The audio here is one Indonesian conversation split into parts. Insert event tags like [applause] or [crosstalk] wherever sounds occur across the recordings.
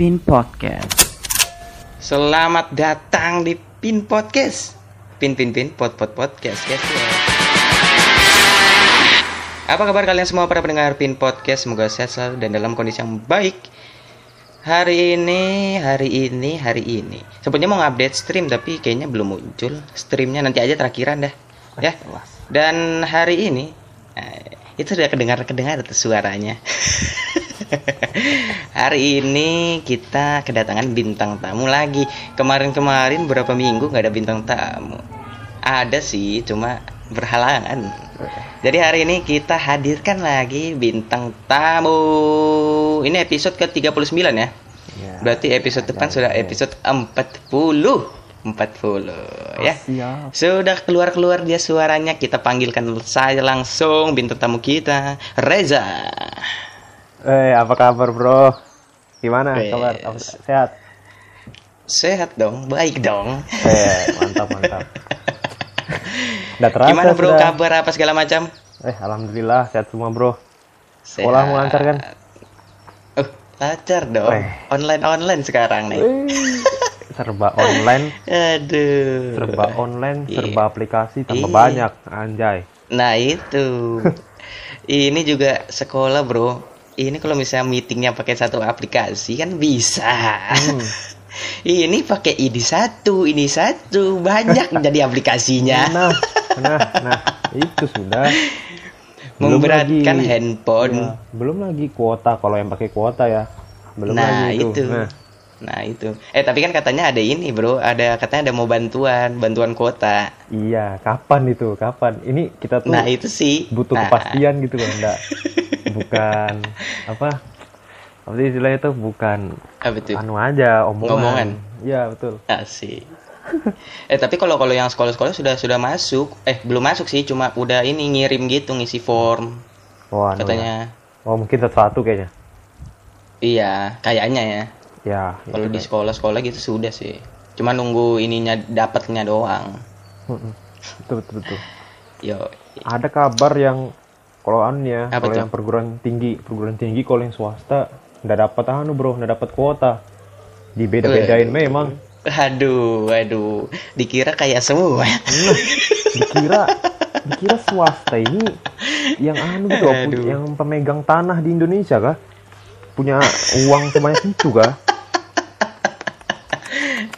Pin Podcast. Selamat datang di Pin Podcast. Pin Pin Pin Pod Pod Podcast. Guys. Apa kabar kalian semua para pendengar Pin Podcast? Semoga sehat selalu dan dalam kondisi yang baik. Hari ini, hari ini, hari ini. Sebenarnya mau ngupdate stream tapi kayaknya belum muncul. Streamnya nanti aja terakhiran dah. Ya. Dan hari ini eh, itu sudah kedengar-kedengar tuh suaranya. [laughs] [laughs] Hari ini kita kedatangan bintang tamu lagi. Kemarin-kemarin berapa minggu nggak ada bintang tamu. Ada sih, cuma berhalangan. Jadi hari ini kita hadirkan lagi bintang tamu. Ini episode ke-39 ya. Ya. Berarti episode depan sudah episode 40. 40 ya. Siap. Sudah keluar-keluar dia suaranya, kita panggilkan saja langsung bintang tamu kita, Reza. Eh, apa kabar, Bro? Gimana Wes. kabar? Apa, sehat? Sehat dong, baik dong. Eh, mantap, mantap. [laughs] Udah terasa Gimana bro, sudah. kabar apa segala macam? Eh, alhamdulillah sehat semua, Bro. Sekolah mau lancar kan? Uh, lancar dong. Weh. Online-online sekarang nih. Eh, serba [laughs] online, Aduh. serba online, Iya. serba aplikasi tambah Iya. banyak, anjay. Nah itu. [laughs] Ini juga sekolah bro. Ini kalau misalnya meetingnya pakai satu aplikasi kan bisa. Hmm. [laughs] ini pakai ini satu, ini satu, banyak [laughs] jadi aplikasinya. Nah, nah, nah, itu sudah. Belum Memberatkan lagi- handphone. Ya, belum lagi kuota kalau yang pakai kuota ya. Belum nah lagi itu. itu. Nah, Nah itu. Eh tapi kan katanya ada ini bro. Ada katanya ada mau bantuan, bantuan kuota. iya, kapan itu? Kapan? Ini kita tuh Nah itu sih. butuh Nah, kepastian gitu kan enggak [laughs] bukan apa apa sih istilahnya itu bukan Apa tuh? anu aja omongan Ngomongan. iya betul Asik. eh tapi kalau kalau yang sekolah-sekolah sudah sudah masuk. Eh belum masuk sih, cuma udah ini ngirim gitu ngisi form oh anu katanya. ya. oh mungkin satu kayaknya Iya, kayaknya ya. Ya Kalau di sekolah-sekolah gitu sudah sih. Cuma nunggu ininya dapatnya doang. Betul betul betul Yo. ada kabar yang kalau anu ya kalau yang perguruan tinggi perguruan tinggi kalau yang swasta nggak dapat anu bro nggak dapat kuota dibeda-bedain Weh. memang Aduh, aduh. Dikira kayak semua. Nah, dikira dikira swasta ini yang anu gitu Aduh. yang pemegang tanah di Indonesia kah punya uang sebanyak itu kah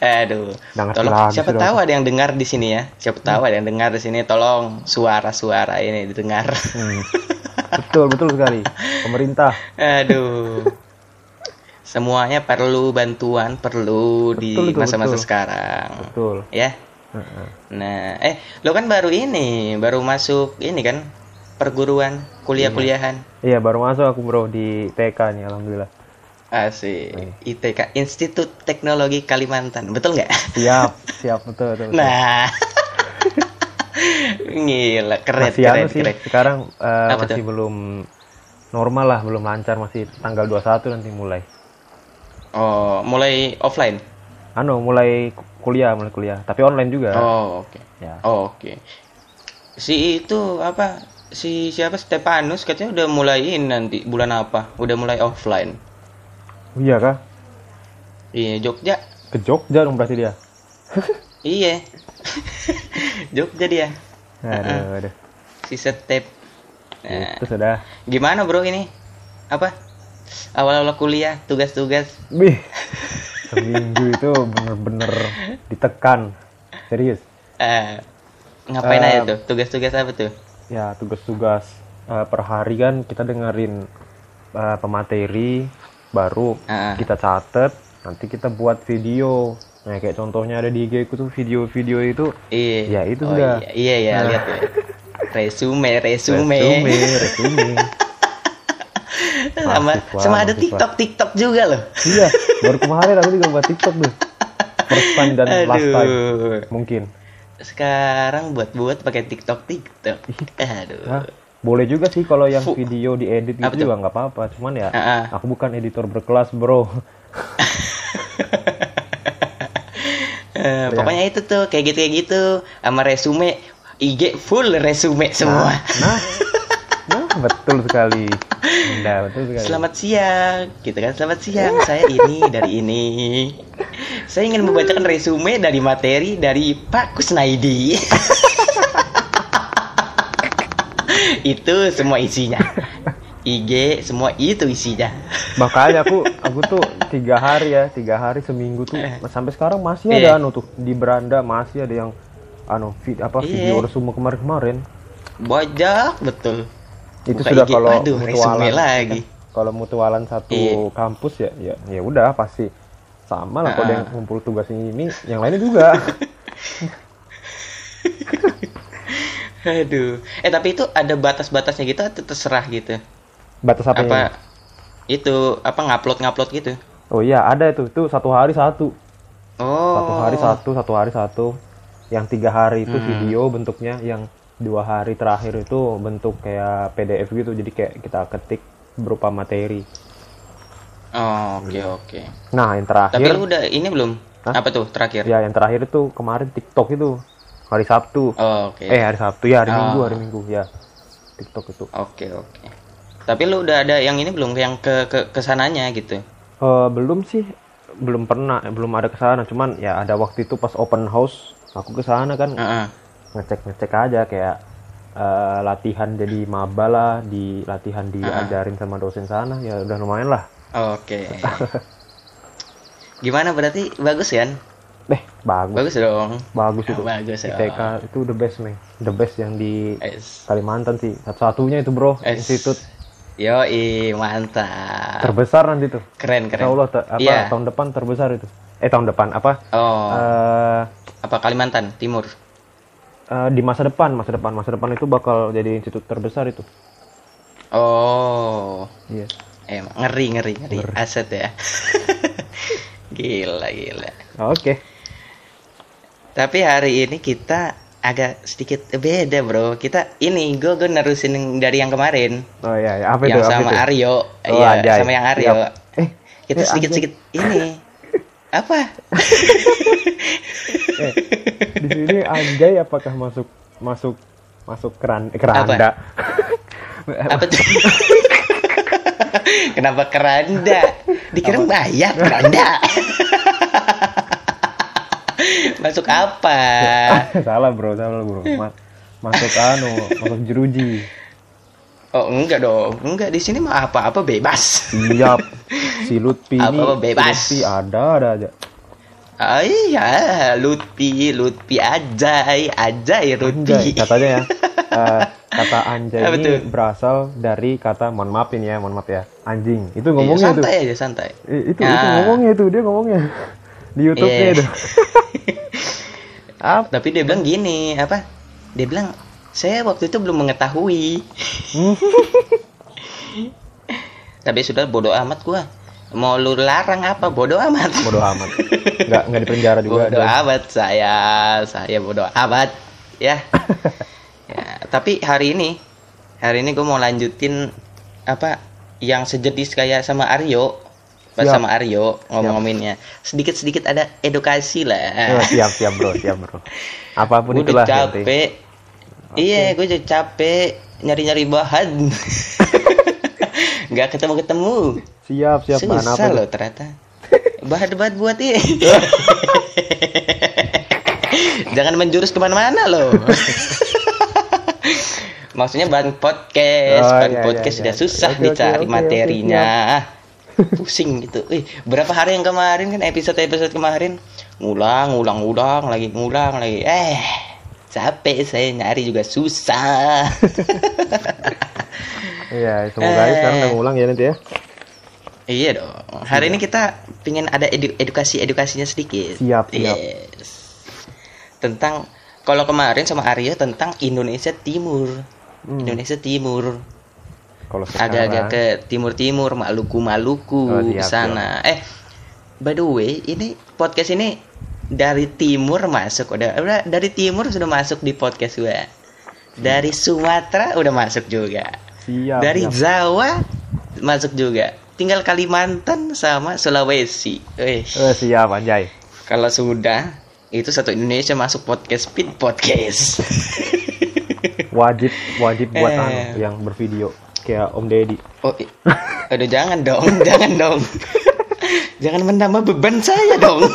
Aduh. Tolong siapa sudah. tahu ada yang dengar di sini ya. Siapa tahu ada yang dengar di sini. Tolong suara-suara ini didengar. Hmm. betul betul sekali pemerintah Aduh. Semuanya perlu bantuan, perlu di Betul, betul, masa-masa sekarang. betul Ya. Nah, eh lo kan baru ini, baru masuk ini kan perguruan kuliah-kuliahan. iya baru masuk aku bro di TK nih alhamdulillah Asik. ITK Institut Teknologi Kalimantan. Betul nggak? siap siap betul betul, betul. Nah. [laughs] Gila, keren, masih keren, anu sih keren. sekarang eh, Apa masih belum normal lah belum lancar masih tanggal 21 nanti mulai Oh, mulai offline. anu mulai kuliah mulai kuliah tapi online juga Oh, oke. ya Oh, oke. Si itu apa? Si siapa Stepanus katanya udah mulai ini nanti bulan apa? Udah mulai offline. Iya kah Iya, Jogja. ke Jogja dong berarti dia [laughs] Iya. [laughs] Jogja dia. aduh aduh Si Step. Nah, itu sudah gimana bro ini? Apa? Awal-awal kuliah, tugas-tugas. Wih, [laughs] seminggu itu bener-bener ditekan. Serius. Eh, ngapain Eh, aja tuh? Tugas-tugas apa tuh? Ya, tugas-tugas eh, per hari kan kita dengerin eh, pemateri baru, Ah. kita catet, nanti kita buat video. Nah, kayak contohnya ada di IG ku tuh video-video itu Iya. Ya, itu oh, sudah. Iya, iya, ya, Nah. lihat ya. Resume, resume. resume, resume. [laughs] sama sama ada. TikTok, TikTok juga loh. iya, baru kemarin aku juga buat TikTok tuh. First time dan last time. Aduh. Mungkin. Sekarang buat-buat pakai TikTok, TikTok. Aduh. Hah? Boleh juga sih kalau yang Fu- video diedit gitu juga nggak apa-apa. Cuman ya, ah. aku bukan editor berkelas bro. [laughs] Eh, pokoknya itu tuh kayak gitu kayak gitu sama resume IG full resume semua. Nah, [laughs] nah betul sekali. Nah, betul sekali. Selamat siang, gitu kan? Selamat siang, saya ini dari ini. Saya ingin membacakan resume dari materi dari Pak Kusnaidi. [laughs] itu semua isinya. [laughs] IG semua itu isinya. Makanya aku [laughs] aku tuh tiga hari ya, tiga hari seminggu tuh sampai sekarang masih Eh. ada anu tuh di beranda masih ada yang anu vid, apa Iya. video resume kemarin-kemarin. Bajak betul. Itu Buka sudah IG, kalau aduh, resume lagi. Kalau mutualan satu Iya. kampus ya ya ya udah pasti sama lah kalau Ah. yang ngumpul tugas ini yang lainnya juga. [laughs] Aduh. Eh tapi itu ada batas-batasnya gitu atau terserah gitu? Batas apa? Apa itu apa ngupload ngupload gitu? Oh iya ada itu itu satu hari satu Oh. satu hari satu satu hari satu yang tiga hari itu Hmm. video bentuknya yang dua hari terakhir itu bentuk kayak PDF gitu jadi kayak kita ketik berupa materi Oh, oke oke. nah yang Tapi terakhir lu udah ini belum? Hah? Apa tuh terakhir? ya yang terakhir itu kemarin TikTok itu hari Sabtu Oh, oke. eh hari Sabtu ya hari Oh. Minggu hari Minggu ya TikTok itu Oke oke. Tapi lu udah ada yang ini belum yang ke ke ke sananya gitu? Eh, belum sih belum pernah belum ada ke sana cuman ya ada waktu itu pas open house aku ke sana kan Heeh. ngecek ngecek aja kayak eh, latihan jadi maba lah di latihan diajarin sama dosen sana ya udah lumayan lah Oke. [laughs] Gimana berarti bagus kan? Eh bagus Bagus dong. bagus itu Bagus ya. ITK itu the best nih the best yang di Es. Kalimantan sih satu-satunya itu bro Es. institut Yo, mantap. terbesar nanti tuh Keren keren. Allah te- apa Iya. tahun depan terbesar itu eh tahun depan apa Oh, eh apa Kalimantan Timur? eh, di masa depan masa depan masa depan itu bakal jadi institut terbesar itu Oh, iya eh ngeri ngeri ngeri, aset ya. [laughs] gila gila. oke Tapi hari ini kita agak sedikit beda bro. Kita ini gue gue nerusin dari yang kemarin, oh iya, iya. apa itu yang apa sama itu? Aryo, Oh, iya sama yang Aryo. Eh Kita eh, sedikit sedikit ini [laughs] apa? eh, di sini anjay apakah masuk masuk masuk keran eh, keranda apa [laughs] tuh? [laughs] Kenapa keranda? Dikira bayar keranda. Masuk apa? [laughs] salah bro salah bro Ma- masuk anu masuk jeruji Oh enggak dong, enggak di sini mah apa-apa bebas. siap [laughs] si Lutfi ini Apa-apa bebas. si Lutfi ada ada aja Ah iya, Lutfi, Lutfi ajay, ajay anjay Lutfi. katanya ya [laughs] eh, kata anjay Apa ini tuh? berasal dari kata mohon maaf ini ya mohon maaf ya anjing itu Iya, ngomongnya tuh santai aja santai. Itu itu Ah. ngomongnya itu dia ngomongnya di YouTube-nya itu [laughs] apa Tapi dia bilang gini, apa? Dia bilang saya waktu itu belum mengetahui. [laughs] Tapi sudah bodoh amat gua. Mau lu larang apa bodoh amat. bodoh amat nggak nggak di penjara juga Bodoh Dan- amat saya, saya bodoh amat ya. [laughs] ya. Tapi hari ini, hari ini gue mau lanjutin apa yang sejenis kayak sama Aryo, Siap. sama Aryo ngomong-ngominnya. Sedikit-sedikit ada edukasi Oh, lah. siap siap bro siap bro apa pun gue itulah nanti. capek. Iya, gue udah capek nyari-nyari bahan. [laughs] Nggak ketemu-ketemu. siap siap apa Susah nih? loh ternyata. Bahan-bahan buat ini. [laughs] Jangan menjurus ke mana-mana loh. [laughs] Maksudnya bahan podcast, Oh, bahan iya, podcast iya, sudah iya. susah oke, dicari oke, oke, materinya. Pusing gitu. Ih, berapa hari yang kemarin kan episode-episode kemarin ngulang, ngulang, ngulang lagi, ngulang lagi. Eh, capek saya nyari juga susah. [laughs] iya semoga aja sekarang udah ngulang ya nanti ya Iya dong. Hari ini kita pingin ada edu- edukasi-edukasinya sedikit. Siap, siap. Yes. Tentang kalau kemarin sama Aryo tentang Indonesia Timur. Hmm. Indonesia Timur. Kalau sekarang Agak-agak ke timur-timur, Maluku-Maluku Oh, siap, sana. Eh, by the way, ini podcast ini dari timur masuk udah udah dari timur sudah masuk di podcast gue. Dari Sumatera udah masuk juga. siap Dari siap. Jawa masuk juga. Tinggal Kalimantan sama Sulawesi. Eh, Eh, siap anjay kalau sudah itu satu Indonesia masuk podcast Pit Podcast. [laughs] wajib wajib buat Eh. anu yang bervideo kayak Om Deddy. Oh, aduh jangan dong, [laughs] jangan dong. jangan menambah beban saya dong. [laughs]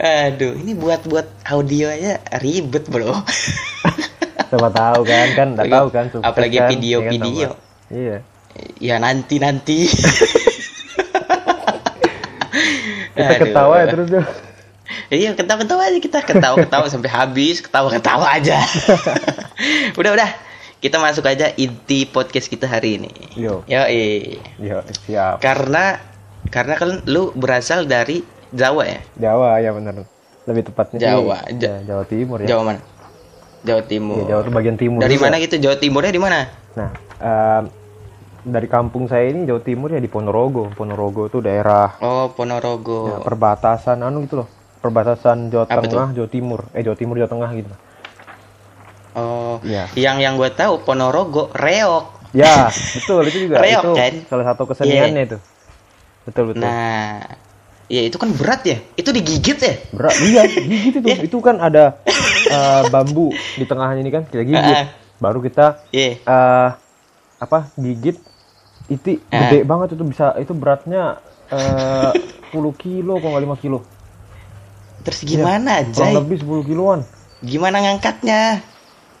aduh, ini buat buat audio aja ribet, Bro. [laughs] Siapa tahu kan, kan nggak Apalagi- tahu kan. sukses apalagi kan, video-video. ya kan. Iya. ya nanti nanti. Kita ketawa ya terus deh. Iya ketawa-ketawa aja kita ketawa-ketawa sampai habis ketawa-ketawa aja. udah udah kita masuk aja inti podcast kita hari ini. Yo. Yo. Yo, siap. Karena karena kan lu berasal dari Jawa ya? Jawa ya benar. Lebih tepatnya Jawa. ya, Jawa Timur ya. Jawa mana? Jawa Timur. Iya, Jawa bagian timur. dari juga. mana gitu? Jawa Timurnya di mana? Nah, em, dari kampung saya ini Jawa Timur ya di Ponorogo. Ponorogo itu daerah Oh, ya, Ponorogo. perbatasan anu gitu loh. Perbatasan Jawa Apa Tengah, Jawa Timur. Eh Jawa Timur, Jawa Tengah gitu. Oh, Iya. yang yang gue tahu Ponorogo reok. Ya, betul itu juga. Reok, itu kan? salah satu keseniannya itu. Betul betul. Nah, ya itu kan berat ya. Itu digigit ya? Berat, iya, gigit itu. [laughs] Itu kan ada eh, bambu di tengahnya ini kan kita gigit. Ah. Baru kita Iya. eh apa gigit itu Ah. gede banget itu bisa itu beratnya eh [laughs] 10 kilo kok nggak 5 kilo Terus gimana, kurang Jay? lebih 10 kiloan Gimana ngangkatnya?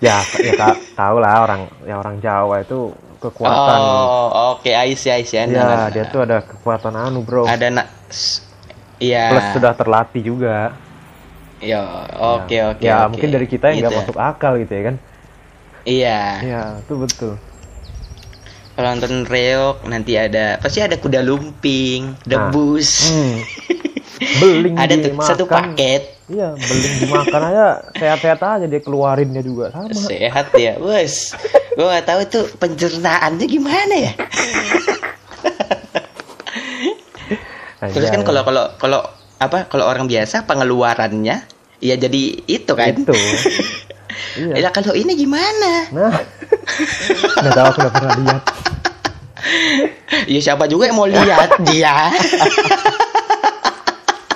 Ya ya kak tahu lah orang ya orang Jawa itu kekuatan Oh, oke, see, I see. ya Nah, dia tuh ada kekuatan anu bro ada nak Iya. plus sudah terlatih juga Ya, oke, oke. ya oke. mungkin dari kita yang nggak Gitu. masuk akal gitu ya kan Iya. ya itu betul Kalau nonton reok nanti ada pasti ada kuda lumping, debus. hmm. [laughs] beling ada tuh satu paket. Iya beling dimakan aja sehat-sehat aja dia keluarinnya juga sama Sehat ya, bos. Gue gak tahu itu pencernaannya gimana ya. Terus kan Anjay. kalau kalau kalau apa kalau orang biasa pengeluarannya ya jadi itu kan. itu [laughs] iya Ya kalau ini gimana? nah [laughs] nggak tahu aku udah pernah lihat Ya siapa juga yang mau lihat dia. [laughs]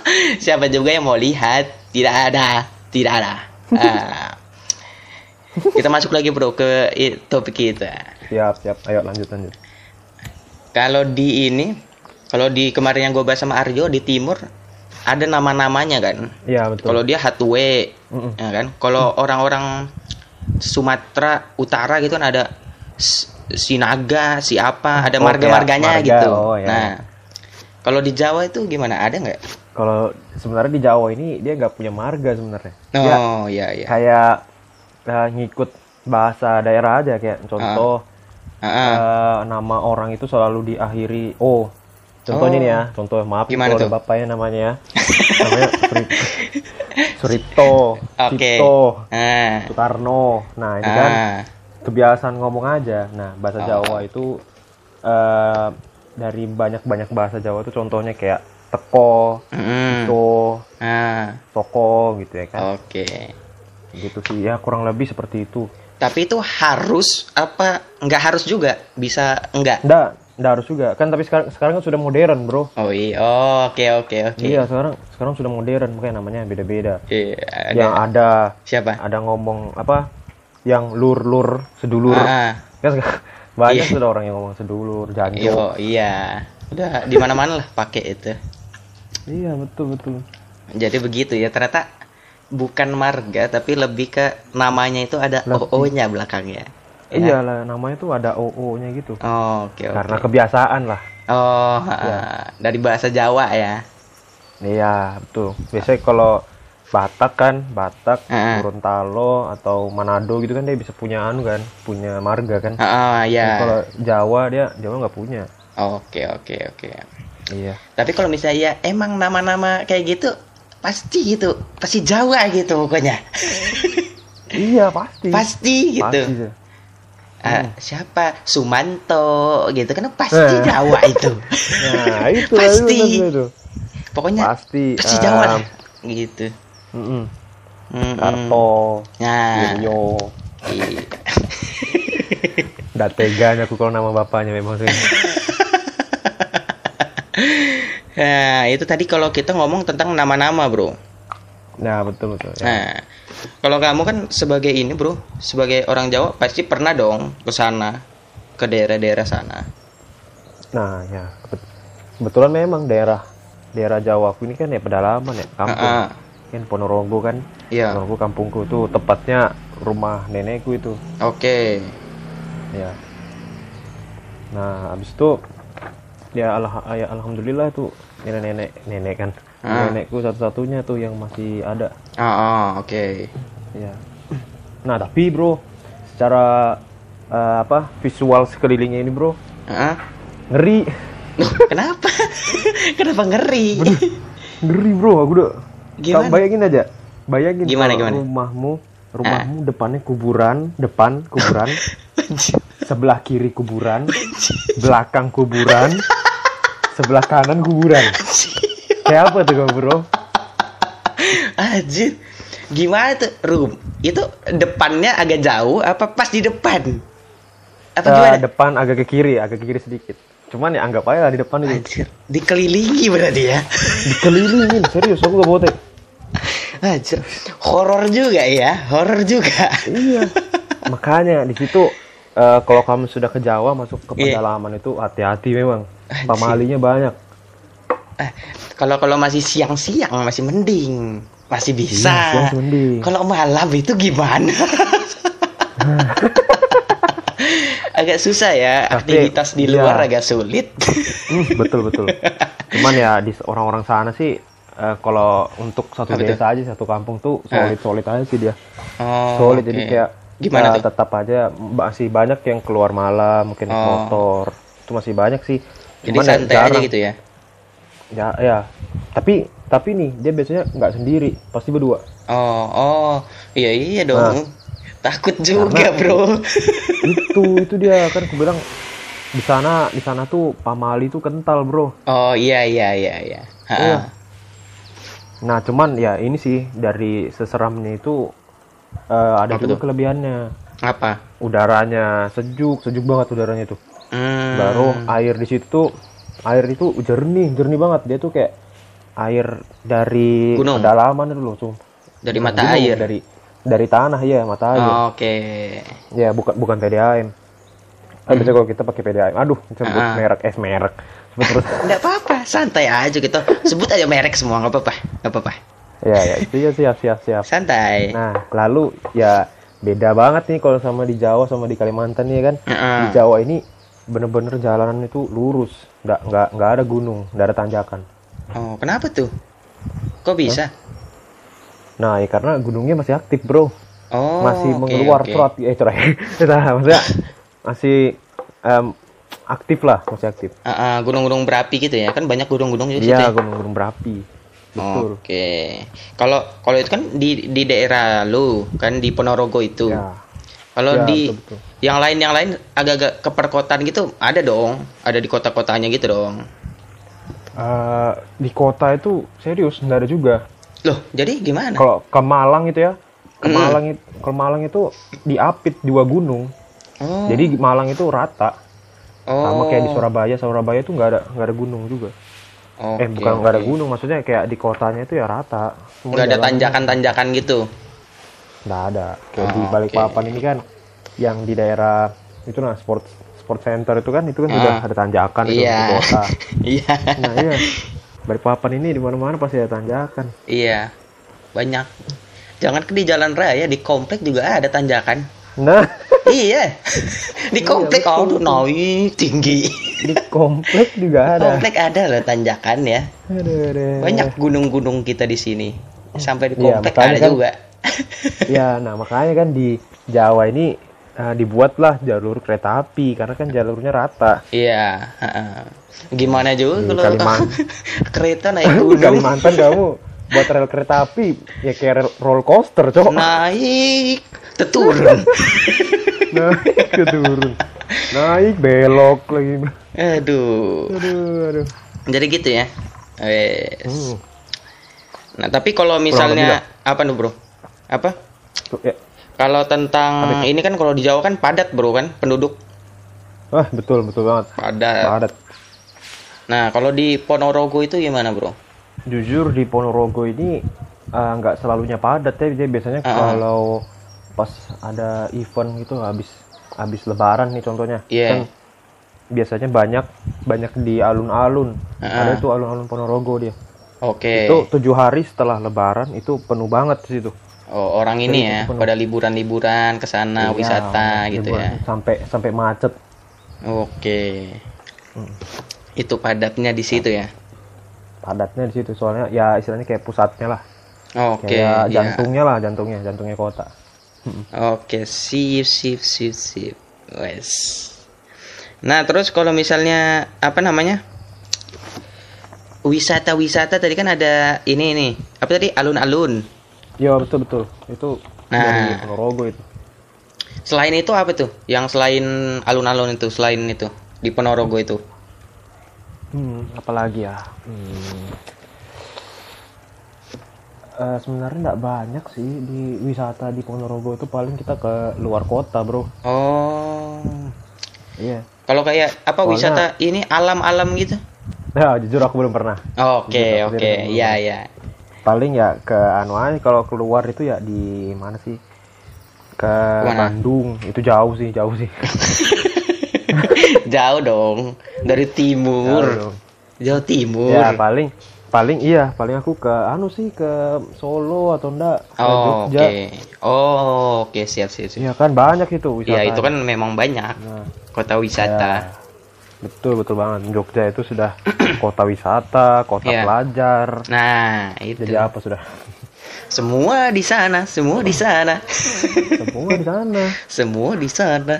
[laughs] siapa juga yang mau lihat? Tidak ada, tidak ada. [laughs] Ah. kita masuk lagi bro ke topik kita. siap siap ayo lanjut lanjut Kalau di ini, kalau di kemarin yang gue bahas sama Aryo di timur ada nama-namanya kan. iya betul Kalau dia Hatue, Mm-mm. ya kan. Kalau orang-orang Sumatera Utara gitu kan ada S- Sinaga, siapa, ada Oh, marga-marganya kayak marga, gitu. oh, ya. Nah, kalau di Jawa itu gimana? Ada nggak? Kalau sebenarnya di Jawa ini dia nggak punya marga sebenarnya Oh, iya iya. kayak eh, ngikut bahasa daerah aja kayak contoh Ah, ah. eh, nama orang itu selalu diakhiri oh contohnya Oh. nih ya contoh maaf Gimana kalau bapaknya namanya ya [laughs] namanya Suri- Suripto Oke. Cipto Ah. Soekarno nah ini kan Ah. kebiasaan ngomong aja. Nah, bahasa Oh. Jawa itu eh, dari banyak-banyak bahasa Jawa itu contohnya kayak teko, Mm. to, Ah. toko gitu ya kan. Oke. Gitu sih ya kurang lebih seperti itu. Tapi itu harus apa? Nggak harus juga. Bisa enggak? Nggak, nggak harus juga. Kan tapi sekarang sekarang kan sudah modern, Bro. Oh iya. Oh, Oke oke oke. Iya, sekarang sekarang sudah modern, makanya namanya beda-beda. Iya, ada. Yang ada Siapa? ada ngomong apa? Yang lur-lur, sedulur. Ah. Kan sekarang banyak Iya. sudah orang yang ngomong sedulur. Yo, iya. Udah di mana-mana lah pakai itu. Iya, betul betul. Jadi begitu ya. Ternyata bukan marga tapi lebih ke namanya itu ada Lebih. OO-nya belakangnya. Ya? Iya lah, namanya tuh ada OO-nya gitu. Oh, Oke oke. Karena kebiasaan lah. Oh, ah, dari bahasa Jawa ya. Iya, betul. Biasanya kalau Batak kan, Batak, Ah. Gorontalo atau Manado gitu kan dia bisa punya anu kan, punya marga kan. Ah, Tapi ya. Kalau Jawa dia Jawa nggak punya. Oke oke oke. Iya. Tapi kalau misalnya ya emang nama-nama kayak gitu pasti gitu, pasti Jawa gitu pokoknya. [laughs] iya pasti. pasti gitu. Pasti. Ah, siapa Sumanto gitu kan pasti Eh. Jawa itu. [laughs] Nah itu Pasti. itu, itu, itu. Pokoknya Pasti. pasti Jawa lah gitu. Mm-mm. Karto, Nah, Yoyo. iya. Teganya aku kalau nama bapaknya memang [laughs] sih. [laughs] Nah, itu tadi kalau kita ngomong tentang nama-nama, Bro. Nah, betul betul. Ya. Nah, kalau kamu kan sebagai ini bro, sebagai orang Jawa pasti pernah dong ke sana, ke daerah-daerah sana. Nah, ya kebet- kebetulan memang daerah daerah Jawa aku ini kan ya pedalaman ya, kampung. Ah. Kan Ponorogo kan. Iya, Ponorogo kampungku itu tepatnya rumah nenekku itu. oke. Ya. Nah, habis itu ya, Allah, ya alhamdulillah tuh nenek-nenek nenek kan. Ah. Nenekku satu-satunya tuh yang masih ada. Ah, ah, oke. Ya. Nah, tapi bro, secara eh, apa visual sekelilingnya ini bro, Ah, ngeri, kenapa? [laughs] kenapa ngeri? ngeri bro, aku udah. Gimana? Bayangin aja, bayangin Gimana, gimana? rumahmu, rumahmu depannya kuburan, depan kuburan, [laughs] sebelah kiri kuburan, belakang kuburan, [laughs] sebelah kanan kuburan. Kayak apa tuh kau bro? Anjir. Gimana tuh room? Itu depannya agak jauh apa pas di depan? Apa gimana? depan agak ke kiri, agak ke kiri sedikit. Cuman ya anggap aja lah di depan itu. Anjir, dikelilingi berarti ya. Dikelilingin, serius aku gak botek. Anjir, horor juga ya, horor juga. Iya. Makanya di situ eh, kalau kamu sudah ke Jawa masuk ke Iya. pedalaman itu hati-hati memang. Pamalinya banyak. Eh, kalau kalau masih siang-siang masih mending, masih bisa. Iya, masih mending. Kalau malam itu gimana? [laughs] agak susah ya, Tapi, aktivitas di luar iya. agak sulit. Hmm, betul betul. [laughs] Cuman ya di orang-orang sana sih eh, kalau untuk satu Apa desa aja satu kampung tuh solid solid aja sih dia. Oh, solid oke. jadi kayak gimana tuh? tetap aja masih banyak yang keluar malam mungkin Oh. motor itu masih banyak sih. Jadi Cuman ya santai aja jarang. gitu ya. Ya ya. Tapi tapi nih dia biasanya nggak sendiri pasti berdua. Oh, oh, iya iya dong. Nah. Takut juga, Karena- Bro. [laughs] itu itu dia kan aku bilang di sana di sana tuh pamali tuh kental bro. Oh, iya iya iya iya. Iya. Nah cuman ya ini sih dari seseramnya itu eh, ada Apa juga tuh? kelebihannya. Apa? Udaranya sejuk sejuk banget udaranya tuh. Hmm. Baru air di situ air itu jernih jernih banget dia tuh kayak air dari Gunung? pedalaman itu loh tuh. dari mata gunung, air. dari dari tanah ya mata air. Oh, Oke. Ya bukan bukan PDAM. Kan biasanya kalau kita pakai PDAM, aduh sebut Hmm. Ah. merek, eh merek. Sebut terus. [laughs] Enggak apa-apa, santai aja gitu. Sebut aja merek semua, nggak apa-apa. Nggak apa-apa. ya ya itu ya siap siap siap. Santai. Nah lalu ya beda banget nih kalau sama di Jawa sama di Kalimantan ya kan. Heeh. Di Jawa ini bener-bener jalanan itu lurus, nggak nggak nggak ada gunung, nggak ada tanjakan. Oh, kenapa tuh? Kok bisa? Nah ya karena gunungnya masih aktif bro, Oh, masih oke, mengeluar oke. surat eh surat, [laughs] nah, maksudnya masih em, aktif lah, masih aktif. Ah, ah, gunung-gunung berapi gitu ya? Kan banyak gunung-gunung. Iya ya? gunung-gunung berapi, betul. Oke. Kalau kalau itu kan di di daerah lu, kan di Ponorogo itu. Ya. Kalau Ya, di betul, betul. yang lain yang lain agak-agak ke perkotaan gitu ada dong, ada di kota-kotanya gitu dong. Eh, di kota itu serius nggak ada juga. Loh, jadi gimana? Kalau ke Malang itu ya, ke Mm. Malang itu, ke Malang itu diapit dua gunung. Oh, Jadi Malang itu rata, oh, sama kayak di Surabaya. Surabaya itu nggak ada nggak ada gunung juga. Oke, eh bukan nggak ada oke. gunung, maksudnya kayak di kotanya itu ya rata. Nggak ada tanjakan-tanjakan gitu. Nggak ada. Kayak di Oh, Balikpapan oke. ini kan, yang di daerah itu nah sport sport center itu kan itu kan sudah Ah. ada tanjakan itu Iya. di kota. [laughs] Iya. Nah iya, Balikpapan ini di mana-mana pasti ada tanjakan. Iya. Banyak. Jangan ke di jalan raya, di komplek juga ada tanjakan. Nah, iya. [laughs] Di komplek betul, oh betul. naik tinggi. di komplek juga [laughs] ada. Komplek ada loh tanjakan ya. Aduh, aduh. Banyak gunung-gunung kita di sini. Sampai di Iya, komplek makanya ada kan- juga. [laughs] Ya, nah makanya kan di Jawa ini eh, dibuatlah jalur kereta api karena kan jalurnya rata. Iya. Gimana juga Di kalau Kalimantan. [laughs] kereta naik [laughs] gunung. Kalimantan kamu buat rel kereta api ya kayak rel roller coaster, cok. Naik, terturun. Naik ke turun. Naik belok lagi. Aduh. Aduh, aduh. Jadi gitu ya. Wes. Hmm. Nah, tapi kalau misalnya apa nih, Bro? Apa? Tuh, ya. Kalau tentang ini kan kalau di Jawa kan padat, Bro kan, penduduk Wah, betul, betul banget. padat. Padat. Nah, kalau di Ponorogo itu gimana, Bro? Jujur di Ponorogo ini eh, nggak selalunya padat ya jadi biasanya Ah, ah. kalau pas ada event gitu habis habis lebaran nih contohnya Iya. kan biasanya banyak banyak di alun-alun Ah, ah. ada tuh alun-alun Ponorogo dia Oke. itu tujuh hari setelah lebaran itu penuh banget di situ Oh, orang ini ya, penuh. pada liburan-liburan ke sana, Iya, wisata gitu liburan. ya. sampai sampai macet Oke. Hmm. Itu padatnya di situ ya. padatnya di situ soalnya ya istilahnya kayak pusatnya lah Oke, kayak iya. jantungnya lah jantungnya jantungnya kota Oke, sip, sip, sip, sip. Wes. Nah, terus kalau misalnya apa namanya? Wisata-wisata tadi kan ada ini nih. Apa tadi? Alun-alun. Iya betul betul itu Nah. dari Ponorogo itu Selain itu apa tuh? Yang selain alun-alun itu, selain itu di Ponorogo itu. Hmm, apalagi ya? Hmm. Eh, sebenarnya nggak banyak sih di wisata di Ponorogo itu paling kita ke luar kota bro. Oh. Iya. Kalau kayak apa Soalnya- wisata ini alam-alam gitu? Nah jujur aku belum pernah. Oke, oke. Iya, iya. Paling ya ke anu aja kalau keluar itu ya di mana sih? Ke Ke mana? Bandung. Itu jauh sih jauh sih. [laughs] Jauh dong. Dari timur. Jauh dong. Jauh timur. Ya paling paling iya paling aku ke anu sih ke Solo atau enggak ke Oh, oke. Jogja. Oh, oke, siap, siap, siap. Iya kan banyak itu wisata. Ya, itu kan memang banyak Nah, kota wisata. ya, betul betul banget. Jogja itu sudah [clears throat] kota wisata, kota Iya. pelajar. Nah, itu. Jadi apa sudah? [laughs] Semua di sana, semua di sana. [laughs] Semua di sana. semua di sana.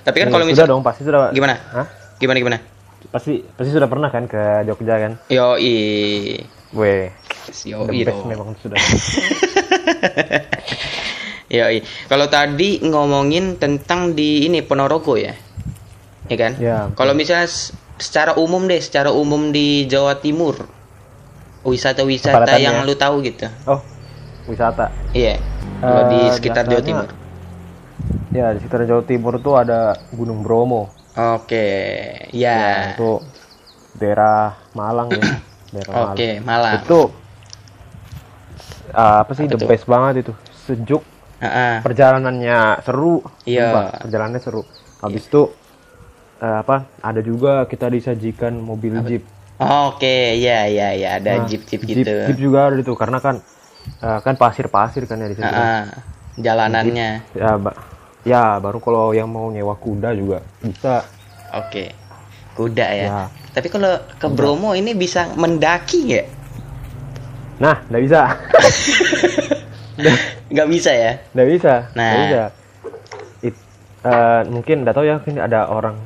Tapi kan Ya, kalau sudah misal dong pasti sudah. gimana? Hah? Gimana gimana? Pasti pasti sudah pernah kan ke Jogja kan? Yoi. Weh, Yoi the best dong. memang sudah. [laughs] Yoi. Kalau tadi ngomongin tentang di ini Ponorogo ya. Ya kan? Ya. Kalau misalnya secara umum deh, secara umum di Jawa Timur. Wisata-wisata yang lu tahu gitu. Oh, wisata. Iya. Kalau di Eh, sekitar Jawa Timur. Ya di sekitar Jawa Timur tuh ada Gunung Bromo. Oke. Ya. Itu daerah Malang ya. [clears throat] Daerah Malang. Oke, Malang. Itu ah, apa sih Apa the tuh? best banget itu. Sejuk, Heeh. perjalanannya seru. Iya. Perjalanannya seru. Habis itu eh, apa? Ada juga kita disajikan mobil jeep. Oke, ya ya ya ada Nah, jeep-jeep jeep, gitu. jeep juga ada itu karena kan eh, kan pasir-pasir kan ya di situ. kan. Heeh. Jalanannya. Ya, ba- ya baru kalau yang mau nyewa kuda juga bisa. Oke. Kuda ya. Ya. Tapi kalau ke Bromo ini bisa mendaki ya? Nah, nggak bisa. [laughs] Nggak bisa ya? Nggak bisa. Nah. Nggak bisa. It- eh, mungkin nggak tahu ya, mungkin ada orang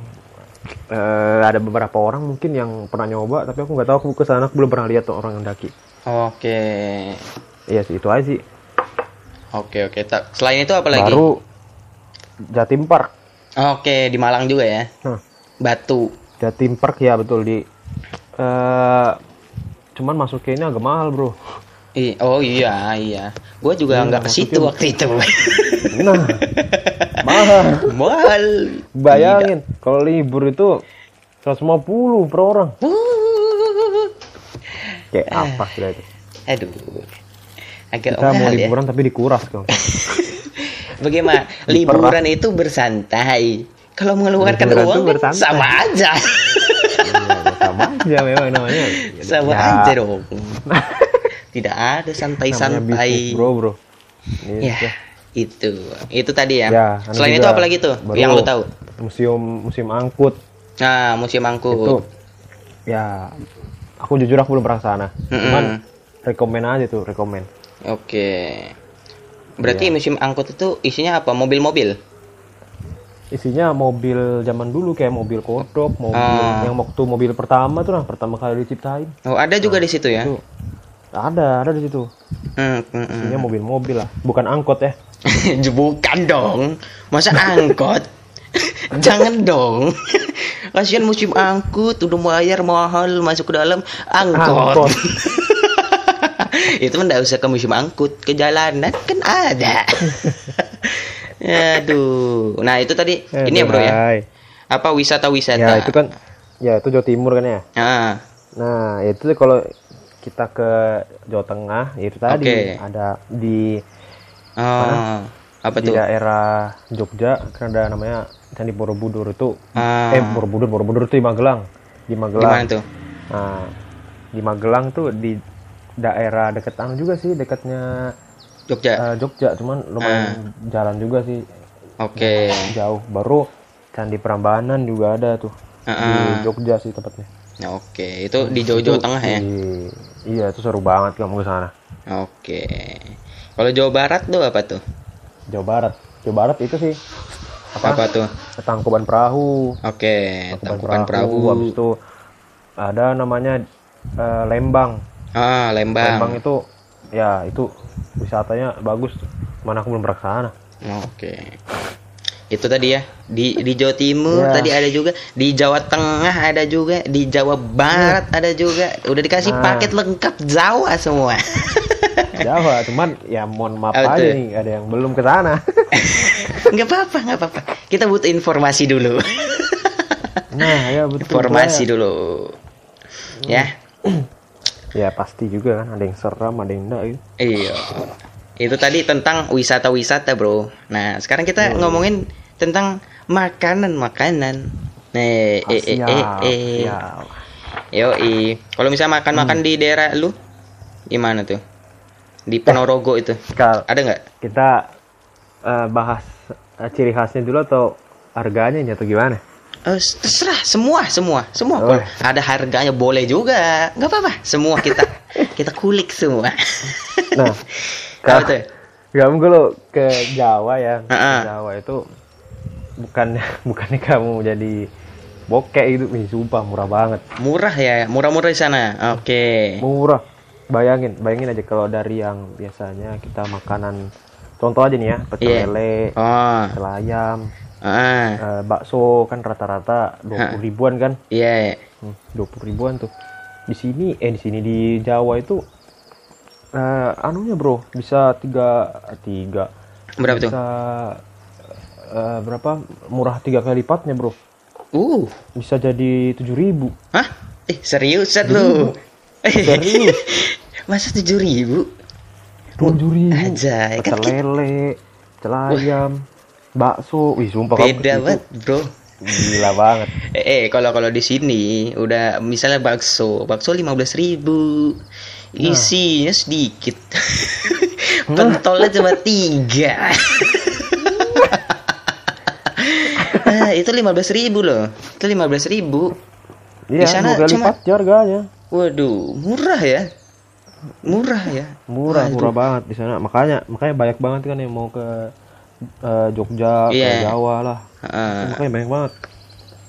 eh, ada beberapa orang mungkin yang pernah nyoba, tapi aku nggak tahu aku ke sana aku belum pernah lihat tuh orang yang daki. Oke. Iya sih itu aja sih. Oke oke. Ta- Selain itu apa lagi? Baru Jatim Park. Oke di Malang juga ya. Nah, Batu. Jatim Park ya betul di. eh cuman masuknya ini agak mahal bro. I- oh iya iya. Gue juga Iya, nggak ke situ waktu itu. [laughs] Nah, mahal. Mahal. Bayangin kalau libur itu 150 per orang. Kayak apa sudah itu? Aduh. Agak Kita mau ya. liburan tapi dikuras dong. [laughs] Bagaimana? Liburan itu bersantai. Kalau mengeluarkan Liburan uang kan sama aja. Iya, sama aja memang namanya. [laughs] sama Ya, aja dong. Tidak ada santai-santai. bro, bro. Ini Ya, itu. Itu tadi ya. Ya, Selain itu apa lagi tuh Baru yang lu tahu? Museum museum angkut Nah, musim angkut. itu ya aku jujur aku belum pernah sana. Mm-mm. Cuman rekomen aja tuh, rekomen. Oke. Berarti Iya. musim angkut itu isinya apa? Mobil-mobil? Isinya mobil zaman dulu kayak mobil kodok, mobil Ah. yang waktu mobil pertama tuh lah, pertama kali diciptain. Oh, ada juga di situ ya? Itu ada, ada di situ. Hmm, hmm, hmm. Isinya mobil-mobil lah, bukan angkot ya. [laughs] Bukan dong. Masa angkot? [laughs] Jangan dong. Kasihan musim angkut udah bayar mahal masuk ke dalam angkot. Angkot. [laughs] itu mah nggak usah ke musim angkut, ke jalanan kan ada. Aduh. Nah, itu tadi Eh, ini ya, Bro ya. Apa wisata-wisata? Ya itu kan, ya itu Jawa Timur kan ya. Ah, Nah itu kalau kita ke Jawa Tengah itu tadi Oke. ada di Oh, apa di tuh? daerah Jogja kan ada namanya Candi Borobudur itu Ah. eh Borobudur Borobudur itu di Magelang di Magelang mana tuh? nah di Magelang tuh di daerah deket anu juga sih dekatnya Jogja. eh, Jogja cuman lumayan jalan juga sih Oke. jauh baru Candi Prambanan juga ada tuh Ah, di. Jogja sih tepatnya Ya, Oke, itu di Jawa Jawa Itu Tengah ya. iya itu seru banget kamu ke sana Oke. Kalau Jawa Barat tuh apa tuh? Jawa Barat Jawa Barat itu sih Apa, apa, tuh? Tangkuban Perahu Oke, Tangkuban Perahu. habis itu ada namanya eh, Lembang Ah, Lembang. Lembang itu ya itu wisatanya bagus mana aku belum pernah ke sana Oke. Itu tadi ya di di Jawa Timur Ya. tadi ada juga, di Jawa Tengah ada juga, di Jawa Barat ada juga. Udah dikasih Nah. paket lengkap Jawa semua. Jawa cuman ya mohon maaf Apa aja nih ada yang belum ke sana [laughs] nggak apa-apa, nggak apa-apa. Kita butuh informasi dulu. nah ya betul informasi Jaya. dulu. Ya. [clears throat] ya pasti juga kan ada yang seram ada yang enggak gitu. Iya. Itu tadi tentang wisata-wisata, Bro. Nah, sekarang kita ngomongin tentang makanan-makanan. Nih, eh, eh, eh, eh. Yoi. Kalau misalnya makan-makan Hmm. di daerah lu, gimana tuh? Di Ponorogo itu, Sekarang ada nggak? kita eh, bahas eh, ciri khasnya dulu atau harganya ini atau gimana Eh, terserah, semua, semua, semua. Oh. Ada harganya boleh juga, nggak apa-apa. Semua kita [laughs] kita kulik semua. nah [laughs] Kak, tuh? kamu kalau ke Jawa ya [laughs] ah. Jawa itu bukan [laughs] bukannya kamu jadi bokek itu Ih, sumpah murah banget Murah ya, murah-murah di sana. Oke. murah bayangin bayangin aja kalau dari yang biasanya kita makanan contoh aja nih ya pecel Iya. lele Oh, pecel ayam ah, eh, bakso kan rata-rata dua puluh ribuan kan iya. dua puluh ribuan tuh di sini eh di sini di Jawa itu eh anunya bro. Bisa tiga tiga. Berapa tuh? bisa eh, berapa? Murah tiga kali lipatnya bro. Uh, bisa jadi tujuh ribu. Hah? Eh, seriusan lu? Serius. [laughs] Masa tujuh ribu? tujuh ribu. Aja, kan lele pecel ayam bakso. Wih sumpah Beda banget, bro. gila banget. Eh, [laughs] eh, kalau kalau di sini udah misalnya bakso, bakso lima belas ribu, isinya sedikit, [laughs] pentolnya cuma tiga. [laughs] nah, itu lima belas ribu loh, itu lima belas ribu. iya Di sana cuma- lipat harganya Waduh, murah ya, murah ya. murah Waduh. murah banget di sana makanya makanya banyak banget kan yang mau ke eh, Jogja Iya. ke Jawa lah Heeh. makanya banyak banget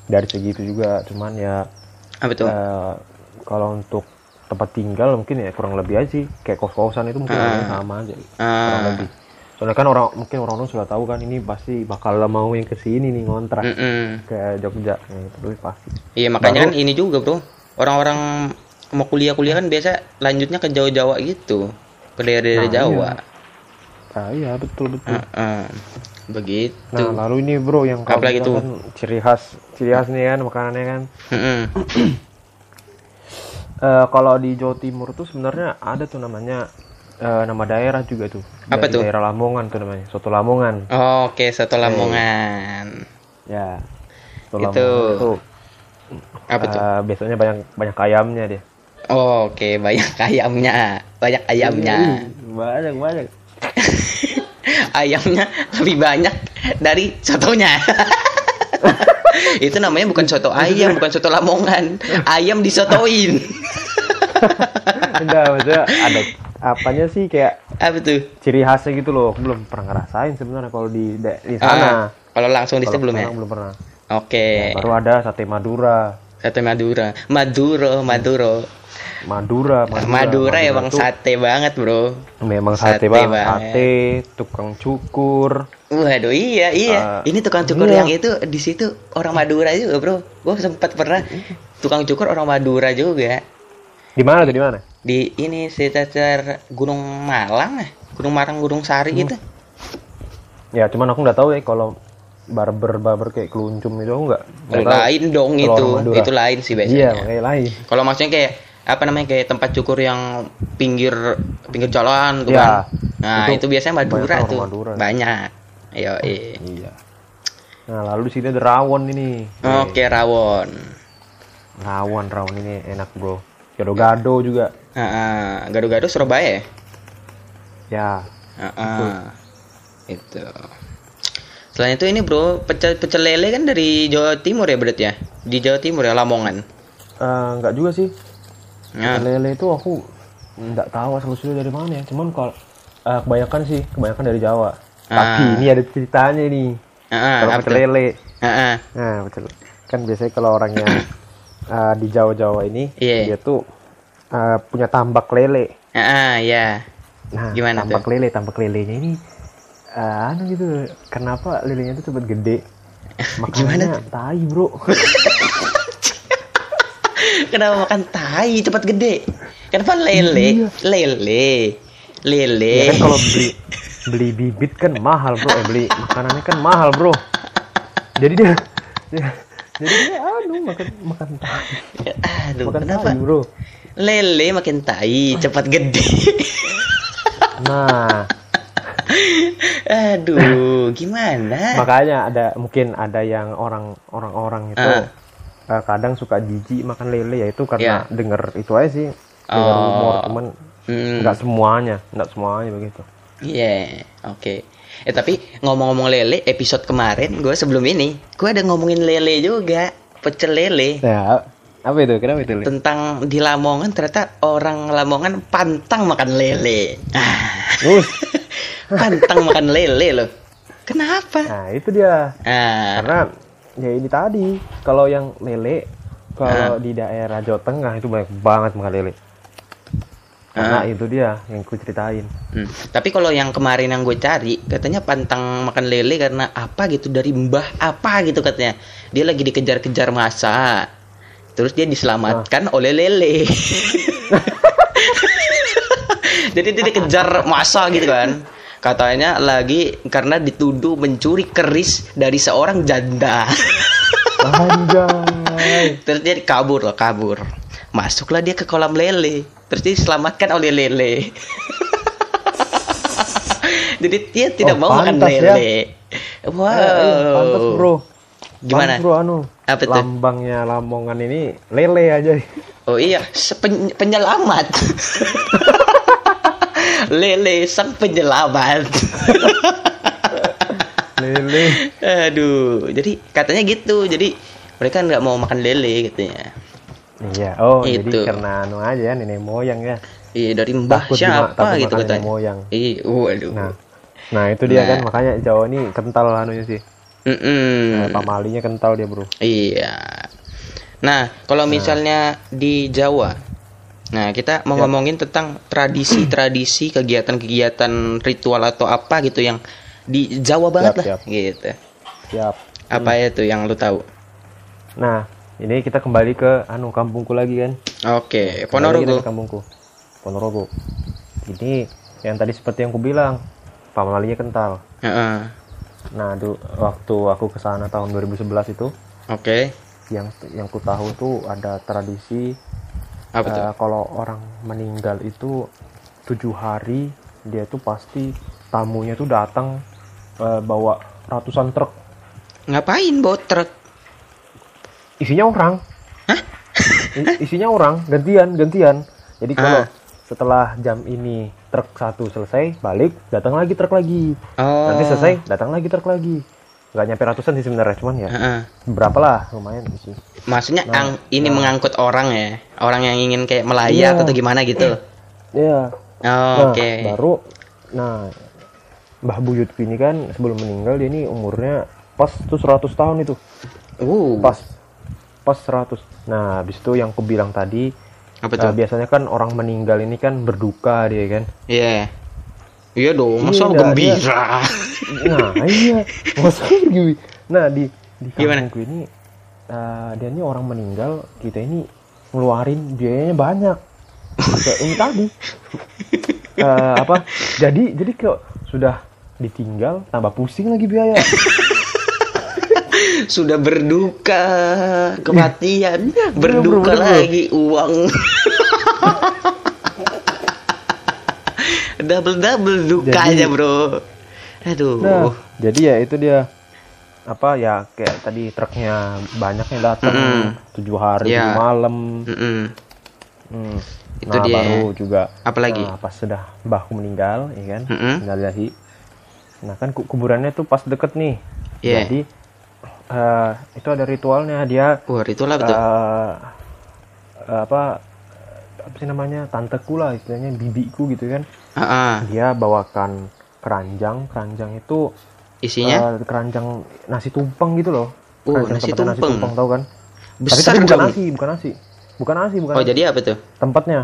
dari segitu juga cuman ya apa tuh? eh, kalau untuk tempat tinggal mungkin ya kurang lebih aja sih. Kayak kos kosan itu mungkin harganya sama aja. Kurang Ah, lebih. Soalnya kan orang mungkin orang-orang sudah tahu kan ini pasti bakal mau yang ke sini nih ngontrak. Mm-mm. ke Jogja. Ya, itu pasti. Iya makanya Baru- kan ini juga bro. Orang-orang mau kuliah-kuliah kan biasa lanjutnya ke Jawa-Jawa gitu. Ke daerah-daerah Nah, Jawa. ah iya betul betul. Heeh. Begitu. Nah lalu ini bro yang tuh? kan ciri khas ciri khas nih kan makanannya kan. Mm-mm. [clears throat] Eh, kalau di Jawa Timur tuh sebenarnya ada tuh namanya eh, nama daerah juga tuh. Apa Dari tuh? daerah Lamongan tuh namanya soto Lamongan. Oh, Oke satu Lamongan. Ya soto Itu. Lamongan itu Apa tuh? eh, biasanya banyak banyak ayamnya dia. Oh, Oke banyak ayamnya Banyak ayamnya. Banyak banyak. [laughs] Ayamnya lebih banyak dari sotonya [laughs] Itu namanya bukan soto ayam Bukan soto Lamongan Ayam disotoin enggak maksudnya ada apanya sih kayak Apa tuh? ciri khasnya gitu loh aku belum pernah ngerasain sebenarnya kalau di di Ah, sana kalau langsung di situ belum ya? belum pernah Oke. baru ada sate Madura Sate Madura. Maduro, Maduro. Madura Madura, ya bang tuh sate banget bro. memang Sate sate, bang banget. sate tukang cukur Waduh iya iya. Ah, Ini tukang cukur iya. yang itu di situ orang Madura juga bro. Gue sempat pernah tukang cukur orang Madura juga. di mana tuh di mana Di ini sekitar Gunung Malang ya. Gunung Marang, Gunung Sari Hmm. gitu. ya cuman aku nggak tahu ya kalau barber barber kayak keluncum itu aku nggak tahu. lain dong itu. Madura. Itu lain sih iya biasanya. makanya lain Kalau maksudnya kayak apa namanya kayak tempat cukur yang pinggir pinggir jalan tuh Ya, kan. Nah, itu, itu biasanya Madura tuh. Madura. Banyak. Ayo, Iya. Nah, lalu di sini ada rawon ini. Oke, rawon. Rawon, rawon ini enak, Bro. Gado-gado juga. Heeh, gado-gado Surabaya ya? Ya. Heeh. Itu. Selain itu ini bro, pecel pecel lele kan dari Jawa Timur ya berarti ya? Di Jawa Timur ya, Lamongan. Eh, enggak juga sih. Nah, Lele itu aku enggak tahu asal usulnya dari mana ya. Cuman kalau eh, kebanyakan sih, kebanyakan dari Jawa. Tapi Ah. ini ada ceritanya nih. heeh, kalau apa pecel tuh? lele. Heeh. Nah, betul. Kan biasanya kalau orangnya [coughs] eh, di Jawa-Jawa ini, Iya. dia tuh eh, punya tambak lele. Heeh, ya. Nah, Gimana tambak tuh? lele, tambak lelenya ini eh, anu gitu. Kenapa lelenya itu cepet gede? [laughs] Makanya tai, Bro. [laughs] Kenapa makan tai cepat gede? Kenapa lele? Iya. Lele. Lele. ya kan kalau beli beli bibit kan mahal, Bro. Eh, beli makanannya kan mahal, Bro. Jadi dia, dia jadi dia anu makan makan tai. Aduh, Makan kenapa? tai, Bro. Lele makin tai, cepat gede. Nah, Aduh, gimana? makanya ada mungkin ada yang orang orang-orang itu Ah. Eh, kadang suka jijik makan lele ya itu karena Ya. denger itu aja sih denger Oh. rumor cuman nggak semuanya nggak semuanya begitu Iya, oke. Eh tapi ngomong-ngomong lele, episode kemarin gue sebelum ini, gue ada ngomongin lele juga, pecel lele. ya apa itu kenapa itu? Tentang di Lamongan ternyata orang Lamongan pantang makan lele. Ah, [laughs] pantang makan lele loh. Kenapa? nah itu dia Ah, karena ya ini tadi kalau yang lele kalau di daerah Jawa Tengah itu banyak banget makan lele karena Ah. itu dia yang ku ceritain hmm. Tapi kalau yang kemarin yang gue cari, katanya pantang makan lele karena apa gitu dari mbah apa gitu katanya. Dia lagi dikejar-kejar masa. Terus dia diselamatkan oleh lele. [laughs] [laughs] Jadi dia dikejar masa gitu kan. Katanya lagi karena dituduh mencuri keris dari seorang janda. anjay Terus dia kabur loh, kabur. Masuklah dia ke kolam lele. Terus dia diselamatkan oleh lele. [laughs] Jadi dia tidak Oh, mau makan ya. lele. Wow. Eh, pantas bro Gimana? Bro anu Apa tuh? lambangnya Lamongan ini lele aja Oh iya, sepen- penyelamat. [laughs] lele sang penyelamat. [laughs] lele Aduh, jadi katanya gitu. Jadi mereka nggak mau makan lele katanya. iya oh Itu. jadi karena anu aja nenek moyang ya Iya dari mbah Takut siapa takut gitu makan nenek katanya. moyang. Iya, waduh. nah nah itu dia Nah. kan makanya Jawa ini kental anunya sih Mm-mm. Eh, pamalinya kental dia bro Iya. Nah, kalau misalnya di Jawa, nah kita mau Ya. ngomongin tentang tradisi-tradisi, [clears throat] kegiatan-kegiatan ritual atau apa gitu yang di Jawa banget lah, siap. gitu. siap Apa itu yang lu tahu? nah ini kita kembali ke anu kampungku lagi kan Oke, kita Ponorogo. kampungku Ponorogo ini yang tadi seperti yang ku bilang pamalinya kental Heeh. nah du- waktu aku ke sana tahun 2011 itu Oke. yang yang ku tahu tuh ada tradisi Apa tuh? eh, kalau orang meninggal itu tujuh hari dia tuh pasti tamunya tuh datang eh, bawa ratusan truk Ngapain bawa truk? isinya orang I- isinya orang gantian gantian jadi kalau Ah. setelah jam ini truk satu selesai balik datang lagi truk lagi Oh. nanti selesai datang lagi truk lagi nggak nyampe ratusan sih sebenarnya cuman ya Heeh. berapa lah lumayan sih Maksudnya Nah, ang- ini mengangkut orang ya, orang yang ingin kayak melayat Iya. atau gimana gitu. ya Oh, Nah, Oke. baru nah Mbah Buyutku ini kan sebelum meninggal dia ini umurnya pas tuh 100 tahun itu. Uh. Pas pas 100. Nah, habis itu yang aku bilang tadi Apa eh, tuh? biasanya kan orang meninggal ini kan berduka dia kan. Iya. Iya dong, Iya, masa enggak, gembira? Nah, iya. Maksudnya gini. Nah, di di kampungku ini eh, dia ini orang meninggal, kita ini ngeluarin biayanya banyak. Kayak ini tadi. [laughs] Eh, apa? Jadi jadi kok sudah ditinggal tambah pusing lagi biaya. [laughs] Sudah berduka kematian, Iya, berduka lagi uang. [laughs] double double dukanya Jadi- bro aduh Nah, jadi ya itu dia apa ya kayak tadi truknya banyak yang datang Mm-mm. tujuh hari tujuh malam. Mm-mm. Hmm. Itu nah, dia. baru juga Apalagi? nah, pas sudah mbahku meninggal, ya kan? Mm-mm. Innalillahi. Nah kan ku- kuburannya tuh pas deket nih. Iya. Jadi eh, itu ada ritualnya dia wah betul eh, eh, apa apa sih namanya tanteku lah istilahnya bibiku gitu kan Ah. dia bawakan keranjang. Keranjang itu isinya? eh, keranjang nasi tumpeng gitu loh. Oh, Keranjang nasi tempatnya tumpeng. nasi tumpeng. tahu kan? Besar tapi, tapi bukan dong. nasi bukan nasi. Bukan nasi bukan oh nasi. jadi apa tuh? Tempatnya.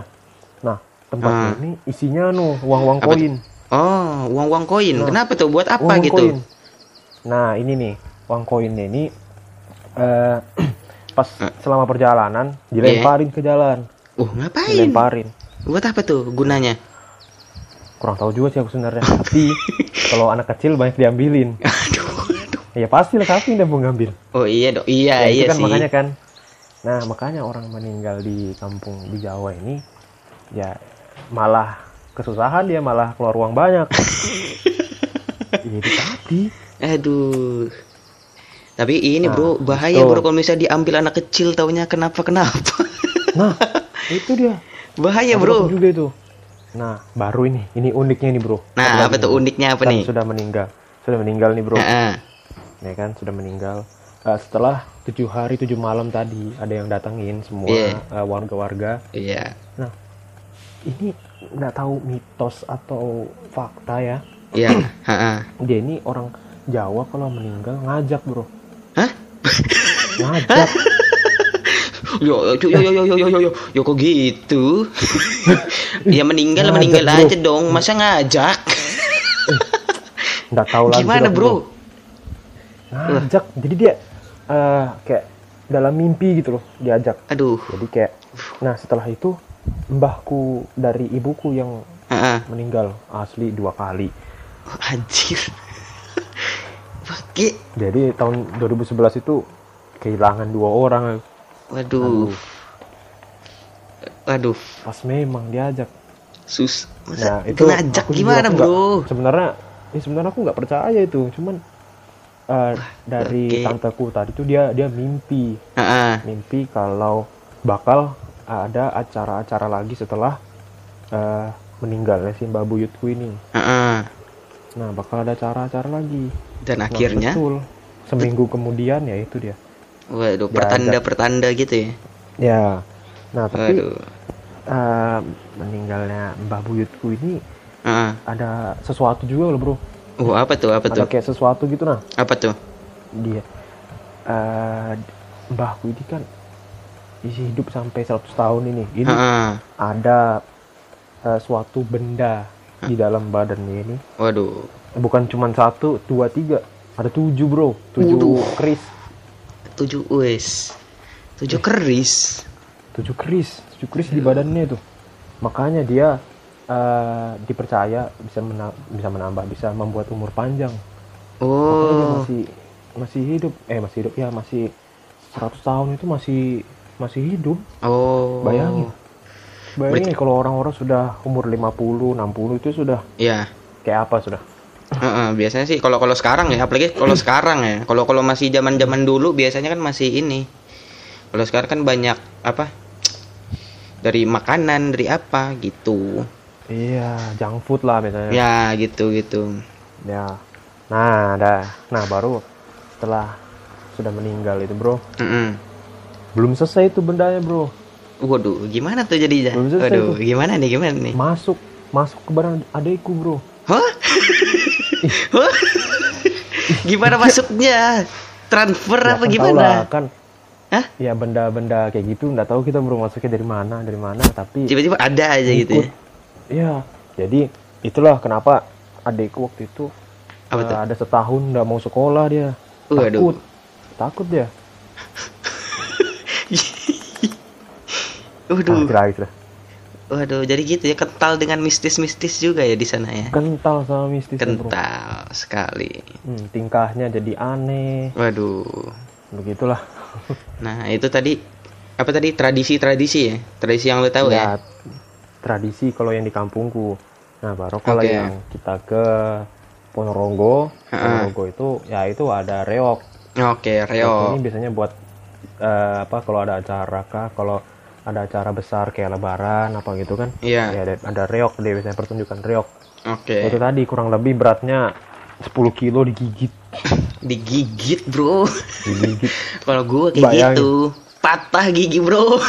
Nah tempatnya Ah. ini isinya nuh uang uang koin. Oh uang uang koin. Nah. kenapa tuh? Buat apa uang gitu? koin. Nah ini nih uang koinnya ini eh [clears throat] pas Ah. selama perjalanan dilemparin ke jalan. Uh ngapain? Dilemparin. Buat apa tuh gunanya kurang tahu juga sih aku sebenarnya. Tapi [laughs] kalau anak kecil banyak diambilin. Aduh aduh. Ya pasti lah siapa yang mau ngambil. Oh iya dong. Iya Ya, itu iya kan sih. makanya kan. Nah makanya orang meninggal di kampung di Jawa ini ya malah kesusahan dia malah keluar uang banyak. [laughs] Ya itu tadi. Aduh. Tapi ini Nah, bro bahaya betul. bro kalau misalnya diambil anak kecil taunya kenapa kenapa nah itu dia. Bahaya Aku bro. juga itu nah baru ini. Ini uniknya nih bro. Nah apa tuh uniknya apa nih? sudah meninggal. Sudah meninggal nih bro. Nah, ya kan sudah meninggal. Eh, setelah tujuh hari tujuh malam tadi ada yang datangin semua Iya. eh, warga-warga. Iya. Ini nggak tahu mitos atau fakta ya. Iya. [clears throat] Ha-ha. dia ini orang Jawa kalau meninggal ngajak bro. Hah? ngajak yo yo yo yo yo yo yo yo, yo. Kok gitu? [laughs] Ya meninggal nah, meninggal bro. aja dong. Masa ngajak? [laughs] Nggak tahu lagi gimana bro, ngajak. Jadi dia uh, kayak dalam mimpi gitu loh diajak. Aduh. Jadi kayak nah setelah itu mbahku dari ibuku yang uh -uh. meninggal asli dua kali. Oh, anjir [laughs] jadi tahun 2011 itu kehilangan dua orang waduh, waduh, pas memang diajak. Sus. nah Masa itu ngajak gimana, bro? nggak- sebenarnya ya sebenarnya aku nggak percaya itu. Cuman eh, dari oke. tanteku tadi tuh dia dia mimpi. Ha mimpi kalau bakal ada acara-acara lagi setelah eh, meninggalnya si Mbak Buyutku ini. Ha nah bakal ada acara-acara lagi. Dan Nah, akhirnya, betul. Seminggu kemudian ya itu dia waduh, pertanda-pertanda gitu ya. ya. Nah tapi Waduh, eh, meninggalnya Mbah Buyutku ini ha ada sesuatu juga loh bro. Oh, apa tuh, apa ada tuh, kayak sesuatu gitu nah. Apa tuh? dia eh mbahku ini kan isi hidup sampai 100 tahun ini. Ini Ha ada eh, suatu benda di dalam badannya ini. Waduh, bukan cuma satu dua tiga. Ada tujuh bro. Tujuh Waduh. keris tujuh wes, tujuh Eh. keris. tujuh keris. Tujuh keris di badannya itu. Makanya dia eh, dipercaya bisa mena- bisa menambah bisa membuat umur panjang. Makanya dia Oh, masih masih hidup. Eh masih hidup ya masih 100 tahun itu masih masih hidup. Oh, bayangin. Bayangin kalau orang-orang sudah umur 50 60 itu sudah Ya, kayak apa sudah Heeh, biasanya sih kalau kalau sekarang ya, apalagi kalau sekarang ya. Kalau kalau masih zaman-zaman dulu biasanya kan masih ini. Kalau sekarang kan banyak apa? Dari makanan, dari apa gitu. iya junk food lah misalnya Ya, gitu gitu. ya nah ada nah baru setelah sudah meninggal itu bro Mm-mm. belum selesai itu bendanya bro Waduh, gimana tuh selesai Waduh, tuh. gimana nih, gimana nih? masuk masuk ke badan adekku bro Hah? Gimana masuknya? Transfer Ya, apa kan gimana? lah, kan Hah? ya benda-benda kayak gitu nggak tahu kita bro masuknya dari mana dari mana tapi Tiba-tiba ada aja gitu ya. Ikut. Iya, jadi itulah kenapa adekku waktu itu Apa tuh? ada setahun nggak mau sekolah dia. Waduh. Takut, takut dia. Nah, [laughs] Waduh. kira lah. Waduh, jadi gitu ya kental dengan mistis-mistis juga ya di sana ya. Kental sama mistis bro. Kental sekali. Hmm, tingkahnya jadi aneh, Waduh. begitulah. [laughs] Nah, itu tadi apa tadi tradisi-tradisi ya? Tradisi yang lo tahu ya? Ya, tradisi kalau yang di kampungku. Nah, baru kalau Oke. yang kita ke Ponorogo. Ponorogo itu ya itu ada reok. Oke, Reok Reo. ini biasanya buat eh, apa kalau ada acara kah, kalau ada acara besar kayak lebaran apa gitu kan. Iya. Ya ada, ada reok dia biasanya pertunjukan reok. Oke. Itu tadi kurang lebih beratnya 10 kilo digigit. [laughs] Digigit, Bro. Digigit. [laughs] Kalau gue kayak Bayangin. gitu, patah gigi, Bro.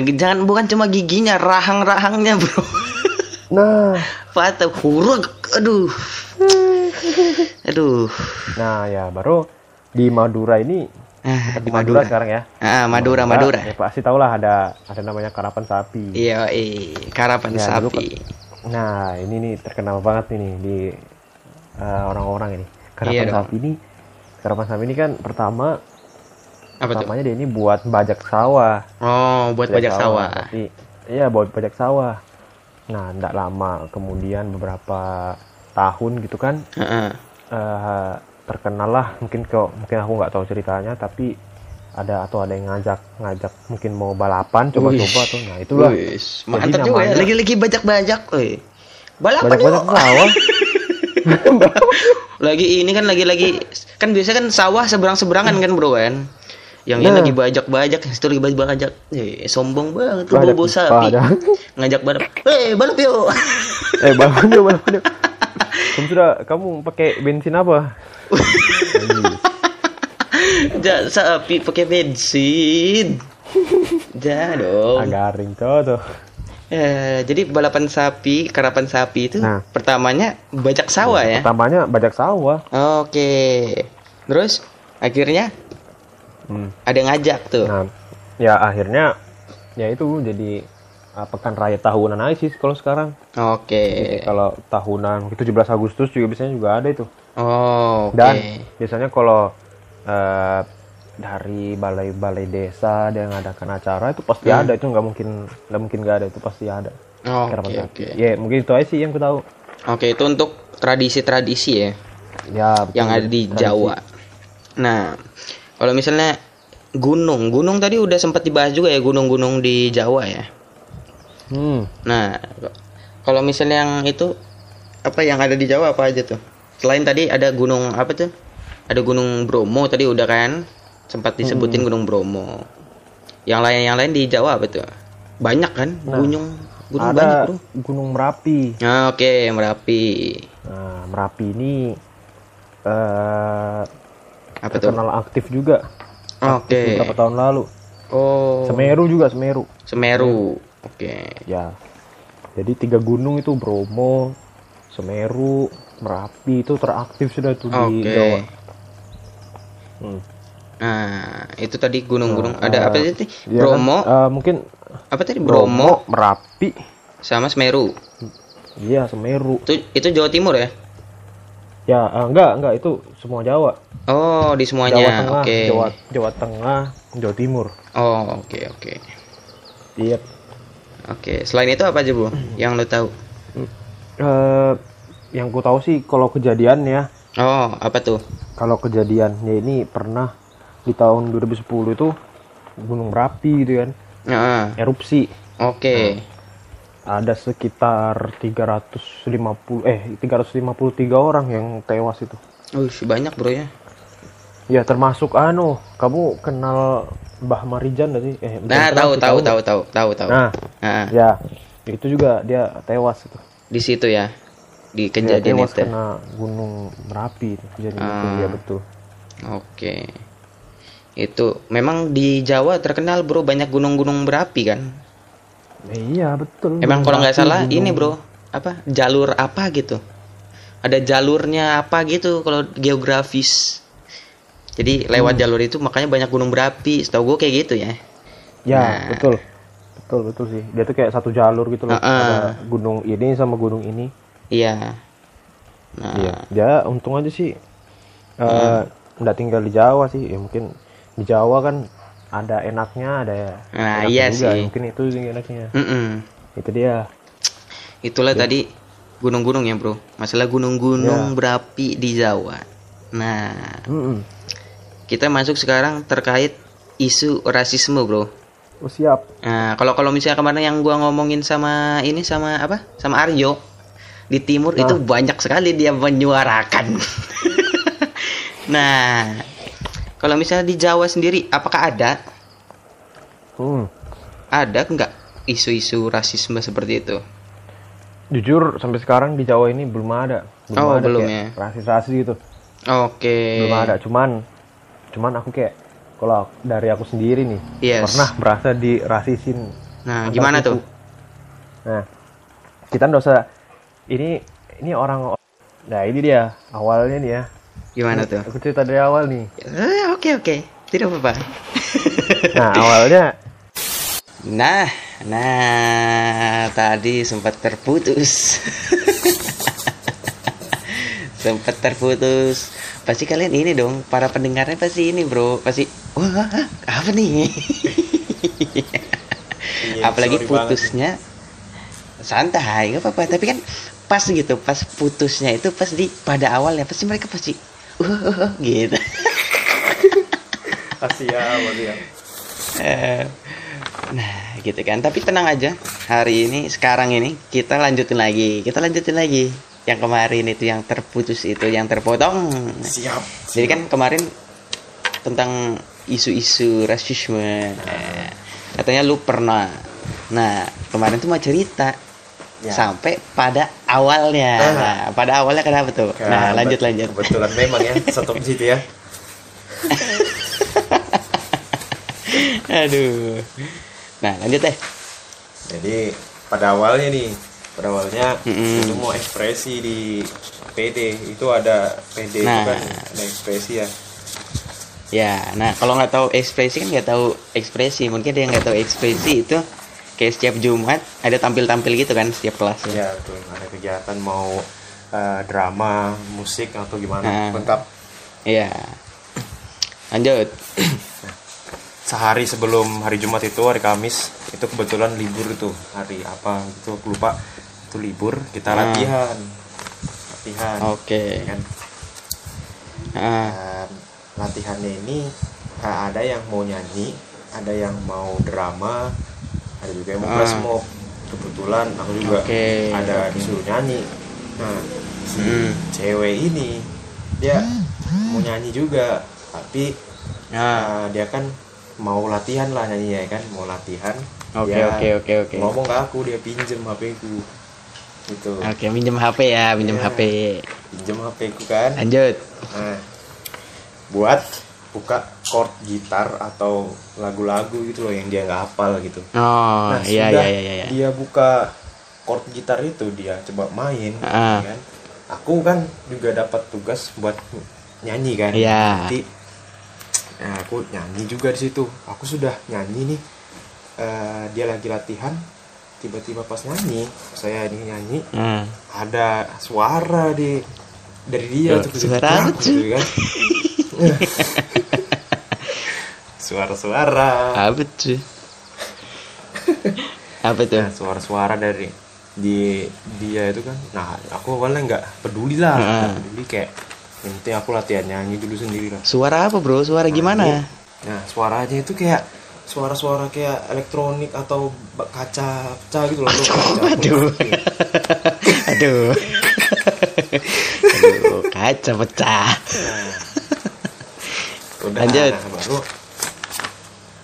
[laughs] Jangan bukan cuma giginya, rahang-rahangnya, Bro. Nah, Patah huruf. Aduh. Aduh. nah ya baru di Madura ini Ah, di Madura Madura. sekarang ya. Ah, Madura, Madura. Ya pasti tau lah ada ada namanya karapan sapi. Iya, eh, karapan Ya, dulu sapi. Nah, ini nih terkenal banget ini di eh, orang-orang ini. Karapan Iya dong. sapi ini, karapan sapi ini kan pertama, Apa tuh? pertamanya dia ini buat bajak sawah. Oh, buat bajak sawah. Tapi, iya buat bajak sawah. Nah, tidak lama kemudian beberapa tahun gitu kan, Heeh. eh terkenal lah. Mungkin kok mungkin aku nggak tahu ceritanya, tapi ada atau ada yang ngajak ngajak mungkin mau balapan coba-coba tuh. Nah itulah mantap juga ya. Lagi-lagi bajak-bajak. Balapan banyak-banyak yuk. sawah. [laughs] Lagi ini kan lagi-lagi kan biasa kan sawah seberang-seberangan kan, Bro kan. Yang ini Nah. lagi bajak-bajak, yang itu lagi bajak-bajak. Eh, sombong banget lu Bajak bobo sapi. bajak. [laughs] Ngajak balap. Eh, balap yuk. eh balapan yuk, balapan [laughs] yuk. Kamu sudah kamu pakai bensin apa? Ja, sapi pakai bensin. Ja dong. Agaring tuh tuh. Eh, jadi balapan sapi, karapan sapi itu Nah. pertamanya bajak sawah ya. Pertamanya bajak sawah. Oke. Terus akhirnya Hmm. ada yang ngajak tuh. Nah, ya akhirnya ya itu jadi uh, pekan raya tahunan aja sih kalau sekarang. Oke. Jadi kalau tahunan mungkin 17 Agustus juga biasanya juga ada itu. Oh, oke. Dan biasanya kalau uh, dari balai-balai desa ada yang ngadakan acara itu pasti Hmm. ada itu nggak mungkin nggak mungkin nggak ada itu pasti ada. Oke, Karapan sapi. oke. Ya mungkin itu aja sih yang ku tahu. Oke, itu untuk tradisi-tradisi ya Ya betul. yang ada di Tradisi. Jawa. Nah, kalau misalnya gunung, gunung tadi udah sempat dibahas juga ya gunung-gunung di Jawa ya. Hmm. Nah, kalau misalnya yang itu apa yang ada di Jawa apa aja tuh? Selain tadi ada gunung apa tuh? Ada gunung Bromo tadi udah kan sempat Hmm. disebutin gunung Bromo. Yang lain yang lain di Jawa apa tuh? Banyak kan? Nah, gunung gunung banyak, ada Bro. Gunung Merapi. Nah, oke, Merapi. Nah, Merapi ini eh Apa tuh? terkenal aktif juga Oke. beberapa tahun lalu. Oh. Semeru juga Semeru. Semeru. Oke. Ya. Jadi tiga gunung itu Bromo, Semeru, Merapi itu teraktif sudah tuh di Oke. Jawa. Hmm. Nah, itu tadi gunung-gunung. Nah, ada apa tadi? Ya kan, Bromo. eh, mungkin Apa tadi? Bromo Bromo, Merapi. sama Semeru. Iya, Semeru. Itu itu Jawa Timur ya? Ya, eh, enggak, enggak itu semua Jawa. Oh, di semuanya. Oke. Jawa Jawa Tengah, Jawa Timur. Oh, oke oke. Iya. Oke, selain itu apa aja, Bu? Yang lo tahu? Eh, yang ku tahu sih kalau kejadian ya, Oh, apa tuh? kalau kejadiannya ini pernah di tahun 2010 itu Gunung Merapi gitu kan, Heeh. erupsi. Oke. Ada sekitar 350 eh 353 orang yang tewas itu. Uh, banyak, Bro ya. Ya termasuk anu, kamu kenal Mbah Marijan gak sih? Eh, Nah, tahu sih, tahu tahu tahu tahu tahu. Nah, Nah, ya itu juga dia tewas itu. di situ ya. Di Dia kejadian tewas itu. kena Gunung Merapi itu kejadian itu Ah. ya betul. Oke. Itu memang di Jawa terkenal, Bro, banyak gunung-gunung berapi kan? Eh, iya betul. Emang kalau nggak salah gunung- ini, Bro, apa? Jalur apa gitu? Ada jalurnya apa gitu kalau geografis. Jadi lewat Hmm. jalur itu makanya banyak gunung berapi. Setahu gue kayak gitu ya. Ya, Nah. betul. Betul, betul sih. Dia tuh kayak satu jalur gitu loh. Ah. Ada gunung ini sama gunung ini. Iya. Nah, Iya. Ya, untung aja sih. Eh, Hmm. nggak tinggal di Jawa sih. Ya mungkin di Jawa kan ada enaknya, ada Nah, enaknya iya juga. sih. Mungkin itu sih enaknya. mm-mm. Itu dia. itulah tadi gunung-gunung ya, Bro. Masalah gunung-gunung Ya. berapi di Jawa. Nah, Mm-mm. kita masuk sekarang terkait isu rasisme, Bro. Oh siap. Nah, kalau kalau misalnya kemarin yang gua ngomongin sama ini sama apa? Sama Aryo di timur Nah. itu banyak sekali dia menyuarakan. [laughs] nah, kalau misalnya di Jawa sendiri apakah ada Hmm. ada nggak isu-isu rasisme seperti itu? Jujur sampai sekarang di Jawa ini belum ada. Belum Oh, ada belum ya. Rasis-rasis gitu. Oke. Belum ada. Cuman cuman aku kayak kalau dari aku sendiri nih Yes. pernah merasa dirasisin. Nah, gimana suku. tuh? Nah, kita nggak usah ini ini orang Nah, ini dia awalnya nih ya. Gimana tuh? Aku cerita dari awal nih. Eh, Oke oke, tidak apa-apa. [laughs] Nah, awalnya Nah, nah tadi sempat terputus. [laughs] sempat terputus. Pasti kalian ini dong, para pendengarnya pasti ini, Bro. Pasti wah, apa nih? [laughs] Apalagi putusnya santai, nggak apa-apa. Tapi kan pas gitu, pas putusnya itu pas di pada awalnya pasti mereka pasti wah, gitu. [laughs] Asia, ya. Eh, Nah, gitu kan. Tapi tenang aja. Hari ini, sekarang ini kita lanjutin lagi. Kita lanjutin lagi. Yang kemarin itu yang terputus itu, yang terpotong. Siap. Jadi kan kemarin tentang isu-isu rasisme. Eh, Katanya lu pernah. Nah, kemarin tuh mau cerita Ya. sampai pada awalnya. Ah. Nah, pada awalnya kenapa tuh? Nah, lanjut lanjut. Kebetulan memang ya, stop di situ ya. [laughs] Aduh. Nah, lanjut deh. Jadi pada awalnya nih, pada awalnya Mm-mm. itu mau ekspresi di PD itu ada PD itu Nah. kan ada ekspresi ya. Ya, nah kalau nggak tahu ekspresi kan nggak tahu ekspresi. Mungkin dia nggak tahu ekspresi itu kayak setiap Jumat ada tampil-tampil gitu kan setiap kelas ya. Ya betul ada kegiatan mau eh, drama, musik atau gimana Nah. lengkap. Iya. Lanjut. Sehari sebelum hari Jumat itu hari Kamis itu kebetulan libur itu hari apa itu aku lupa itu libur kita Ah. latihan latihan Oke. ya kan Ah, Dan latihannya ini uh, ada yang mau nyanyi, ada yang mau drama, ada juga yang mau Ah. flash mob. Kebetulan aku juga Oke, ada oke. disuruh nyanyi. Nah, si Hmm. cewek ini dia mau nyanyi juga, tapi ah, uh, dia kan mau latihan lah nyanyinya ya kan, mau latihan. Oke, oke, oke, oke. Ngomong ke aku dia pinjem HP ku. Gitu. Oke, minjem HP ya, minjem Iya. HP. Pinjem HP ku kan. Lanjut. Nah, buat buka chord gitar atau lagu-lagu gitu loh yang dia nggak hafal gitu. Oh, nah, iya iya iya iya. dia buka chord gitar itu dia coba main, Ah. kan? Aku kan juga dapat tugas buat nyanyi kan. Iya. Nanti, nah, aku nyanyi juga di situ. Aku sudah nyanyi nih. Eh, dia lagi latihan. Tiba-tiba pas nyanyi, saya ini nyanyi, Hmm. ada suara di dari dia tuh suara gitu kan [laughs] [laughs] suara-suara Apa tuh? Apa tuh? nah, suara-suara dari di dia itu kan nah aku awalnya nggak peduli lah nggak Heeh. peduli kayak yang penting aku latihan nyanyi dulu sendiri lah Suara apa, Bro? Suara gimana? nah suaranya itu kayak suara-suara kayak elektronik atau kaca pecah gitu loh. Kaca Aduh. pecah. [laughs] Aduh. [laughs] Aduh, kaca pecah. Udah, Lanjut. nah, baru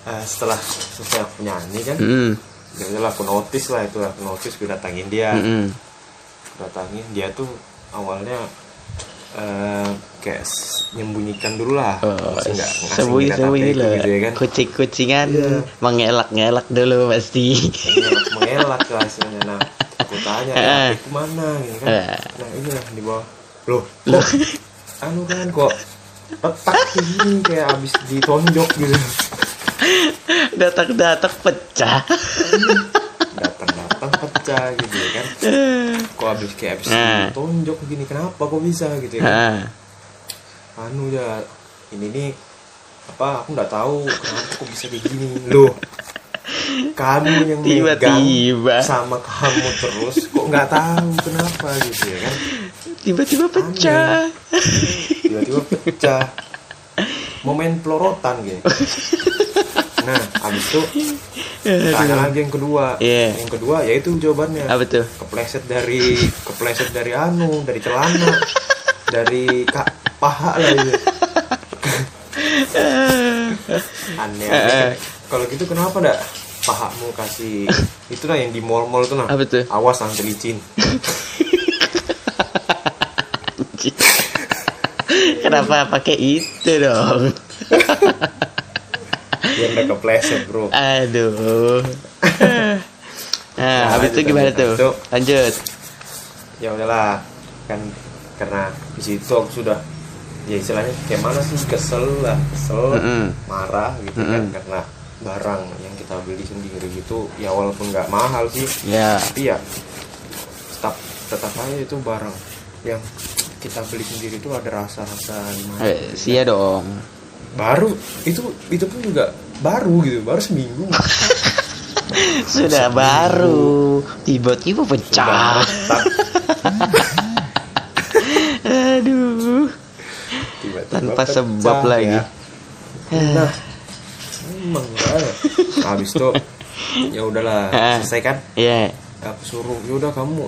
eh, setelah selesai aku nyanyi kan Hmm. ya udahlah aku notice lah itu aku notice gue datangin dia Mm-mm. datangin dia tuh awalnya eh, kayak nyembunyikan dulu lah Oh, sembunyi sembunyi lah. gitu ya kan Kucing-kucingan Iya. mengelak ngelak dulu pasti. Mengelak- hasilnya nah aku tanya Eh. HP ku mana gini kan Eh. nah ini lah di bawah loh kok anu kan kok retak kayak gini kayak abis ditonjok gitu. Datang-datang pecah. datang-datang pecah gitu ya kan. Kok abis kayak abis Nah. ditonjok gini kenapa kok bisa gitu ya kan? Ah, anu ya ini nih apa aku nggak tahu kenapa kok bisa kayak gini. Loh kamu yang Tiba-tiba. sama kamu terus kok nggak tahu kenapa gitu ya kan Tiba-tiba pecah. tiba-tiba pecah main pelorotan gitu nah habis itu tanya lagi yang kedua Iya. yang kedua yaitu jawabannya Apa tuh? kepleset dari kepleset dari anu dari celana dari kak paha lah itu [laughs] aneh, aneh. Kalau gitu kenapa ndak pahamu kasih [laughs] itulah yang di mall-mall tuh nah Apa tuh? awas nanti licin [laughs] Kenapa pakai itu dong? [laughs] biar nggak kepleset bro Aduh. Nah, habis itu gimana tuh? lanjut. Lanjut. ya udahlah kan karena di situ aku sudah ya istilahnya kayak mana sih kesel lah kesel Mm-mm. marah gitu kan Mm-mm. karena barang yang kita beli sendiri gitu ya walaupun nggak mahal sih Ya. tapi ya tetap tetap aja itu barang yang kita beli sendiri itu ada rasa-rasa Eh, sia dong. baru itu itu pun juga baru gitu baru seminggu [laughs] Sudah baru, tiba-tiba pecah. [laughs] Aduh. tiba-tiba Tanpa pecah, sebab lagi. ya. nah emang ya. [laughs] habis itu ya udahlah Ah. selesai kan Iya. aku suruh ya udah kamu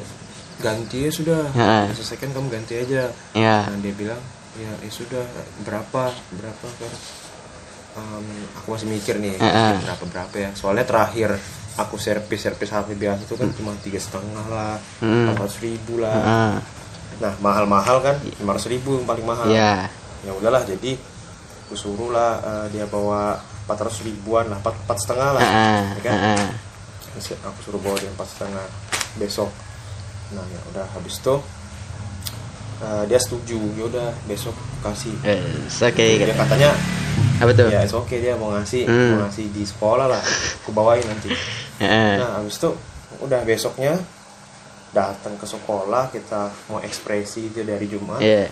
ganti ya sudah Ah. selesaikan kamu ganti aja Ya. nah dia bilang ya ya sudah berapa berapa kan Em, aku masih mikir nih Ah, ah. berapa berapa ya soalnya terakhir aku servis servis HP biasa itu kan cuma tiga setengah lah Hmm. empat ratus ribu lah Heeh. nah mahal mahal kan lima ratus ribu yang paling mahal Ya. ya udahlah jadi aku suruh lah eh, dia bawa empat ratus ribuan lah empat empat setengah lah ya kan. Terus aku suruh bawa dia empat setengah besok nah ya udah habis itu eh, dia setuju ya udah besok kasih Eh, oke. dia katanya Apa tuh? ya oke dia mau ngasih Hmm. mau ngasih di sekolah lah aku bawain nanti Heeh. nah habis itu udah besoknya datang ke sekolah kita mau ekspresi itu dari Jumat Iya.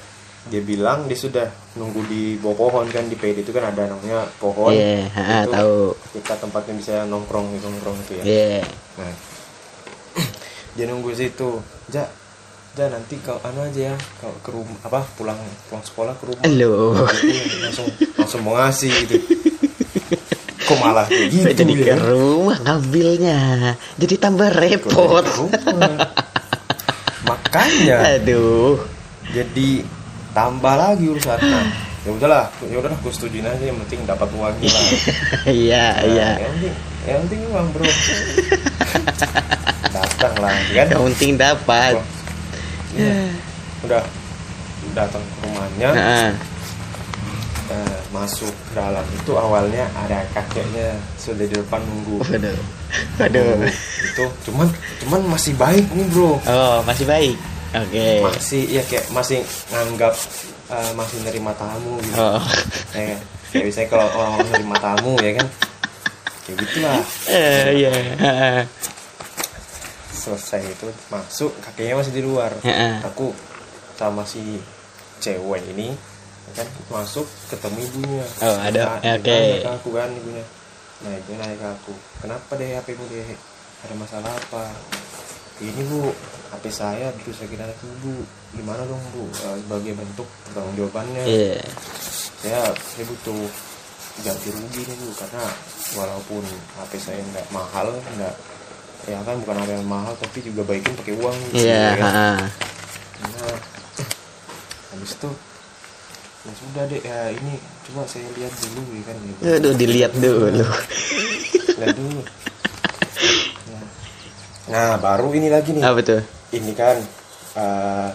Dia bilang dia sudah nunggu di bawah pohon kan di PD itu kan ada namanya pohon Iya, heeh, Itu tahu. kita tempatnya bisa nongkrong nongkrong gitu ya Iya. nah [clears throat] dia nunggu situ ja ja nanti kau anu aja ya kau ke rumah apa pulang pulang sekolah ke rumah Halo. Jadi langsung langsung mau ngasih gitu kok malah kayak gitu Jadi ke ya rumah ngambilnya. Jadi tambah repot. jadi ke makanya [laughs] Aduh. jadi tambah lagi urusan ya udahlah ya udahlah aku setujuin aja yang penting dapat uangnya lah [laughs] Iya, Nah, iya. yang penting yang penting uang bro [laughs] datang lah kan Yang penting dapat. Iya. udah datang ke rumahnya eh, masuk ke dalam itu awalnya ada kakeknya sudah di depan nunggu Waduh. Waduh. itu cuman cuman masih baik nih bro Oh, masih baik. Oke. masih ya kayak masih nganggap eh, masih nerima tamu gitu Oh. kayak kayak biasanya kalau orang nerima tamu ya kan kayak gitulah Eh, iya. Selesai itu masuk kakeknya masih di luar Heeh. aku sama si cewek ini ya kan masuk ketemu ibunya Oh, ada. Nah, Oke. nanya ke aku kan ibunya nah ibunya nanya ke aku kenapa deh HP mu deh ada masalah apa ini bu HP saya terus lagi anak ibu gimana dong bu Eh, sebagai bentuk pertanggung jawabannya Iya. saya saya butuh ganti rugi nih bu karena walaupun HP saya nggak mahal nggak ya kan bukan HP yang mahal tapi juga baikin pakai uang gitu Iya, ya. Nah, habis itu ya sudah deh ya ini coba saya lihat dulu ya kan gitu. Aduh, dilihat dulu. lihat dulu nah, nah, baru ini lagi nih Apa tuh? Ini kan eh,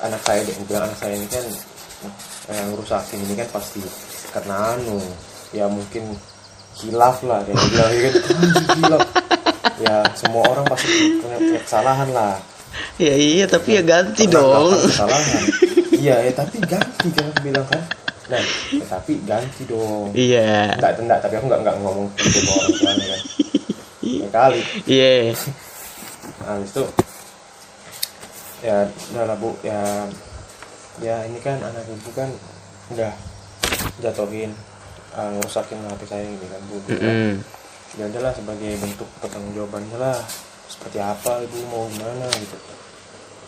anak saya deh bilang anak saya ini kan eh, yang rusakin ini kan pasti karena anu ya mungkin hilaf lah kayak bilang ya kan. "Anjing, hilaf. Ya semua orang pasti punya, punya kesalahan lah. Ya iya, tapi ya ganti Pernah dong. kesalahan. Iya ya tapi ganti aku bilang kan. Nah ya, tapi ganti dong. Iya. enggak enggak tapi aku enggak enggak ngomong gitu ke orang tuanya kan. [laughs] Ya kali Iya. nah, habis itu ya udah lah bu. Ya ya ini kan anak ibu kan udah jatuhin uh, ngerusakin hati saya ini kan bu. Bilang, Mm-mm. ya udahlah sebagai bentuk pertanggung jawabannya lah. Seperti apa ibu mau gimana gitu.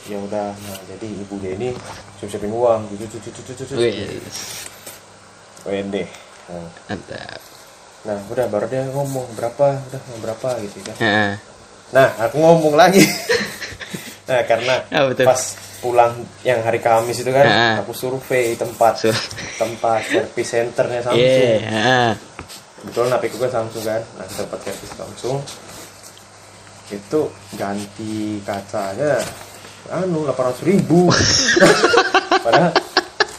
Ya udah nah jadi ibu dia ini siap-siapin uang gitu gitu gitu gitu gitu Wis. Wede. Nah, Mantap. nah udah baru dia ngomong berapa udah mau berapa gitu kan. Nah aku ngomong lagi [laughs] nah karena Ah, betul. pas pulang yang hari Kamis itu kan Ah. aku survei tempat Sur- tempat service centernya Samsung heeh. kebetulan HP ku kan Samsung kan nah tempat servis Samsung itu ganti kacanya anu 800 ribu [laughs] padahal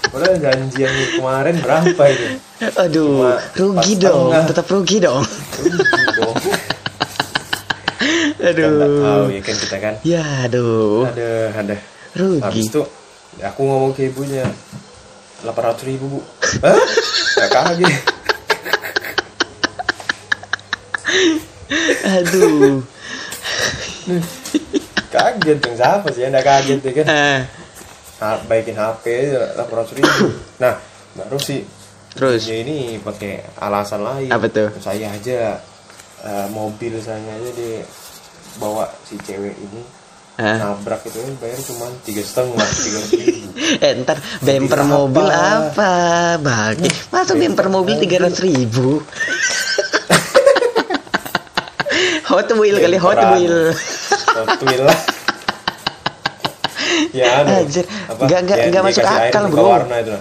padahal janji yang kemarin berapa itu Aduh, Cuma rugi dong, tetap rugi dong. rugi dong kan nggak tahu Aduh. ya kan kita kan Ya, aduh. ada ada Rugi. habis itu aku ngomong ke ibunya 800 ribu bu Hah? [laughs] Gak [laughs] kaget Aduh. kaget dong siapa sih gak kaget ya kan Eh, Ha- baikin HP delapan ratus ribu nah baru sih terus dia ini pakai alasan lain Apa tuh? saya aja eh, mobil saya aja di bawa si cewek ini Eh. nabrak itu kan bayar cuma tiga setengah tiga ribu [laughs] Eh ntar bumper apa? mobil apa bagi Masa bumper mobil tiga ratus ribu [laughs] Hot Wheel kali Hot. Wheel Hot Wheel lah [laughs] ya anu Anjir, Dia- nggak dia masuk akal, bro. warna itu.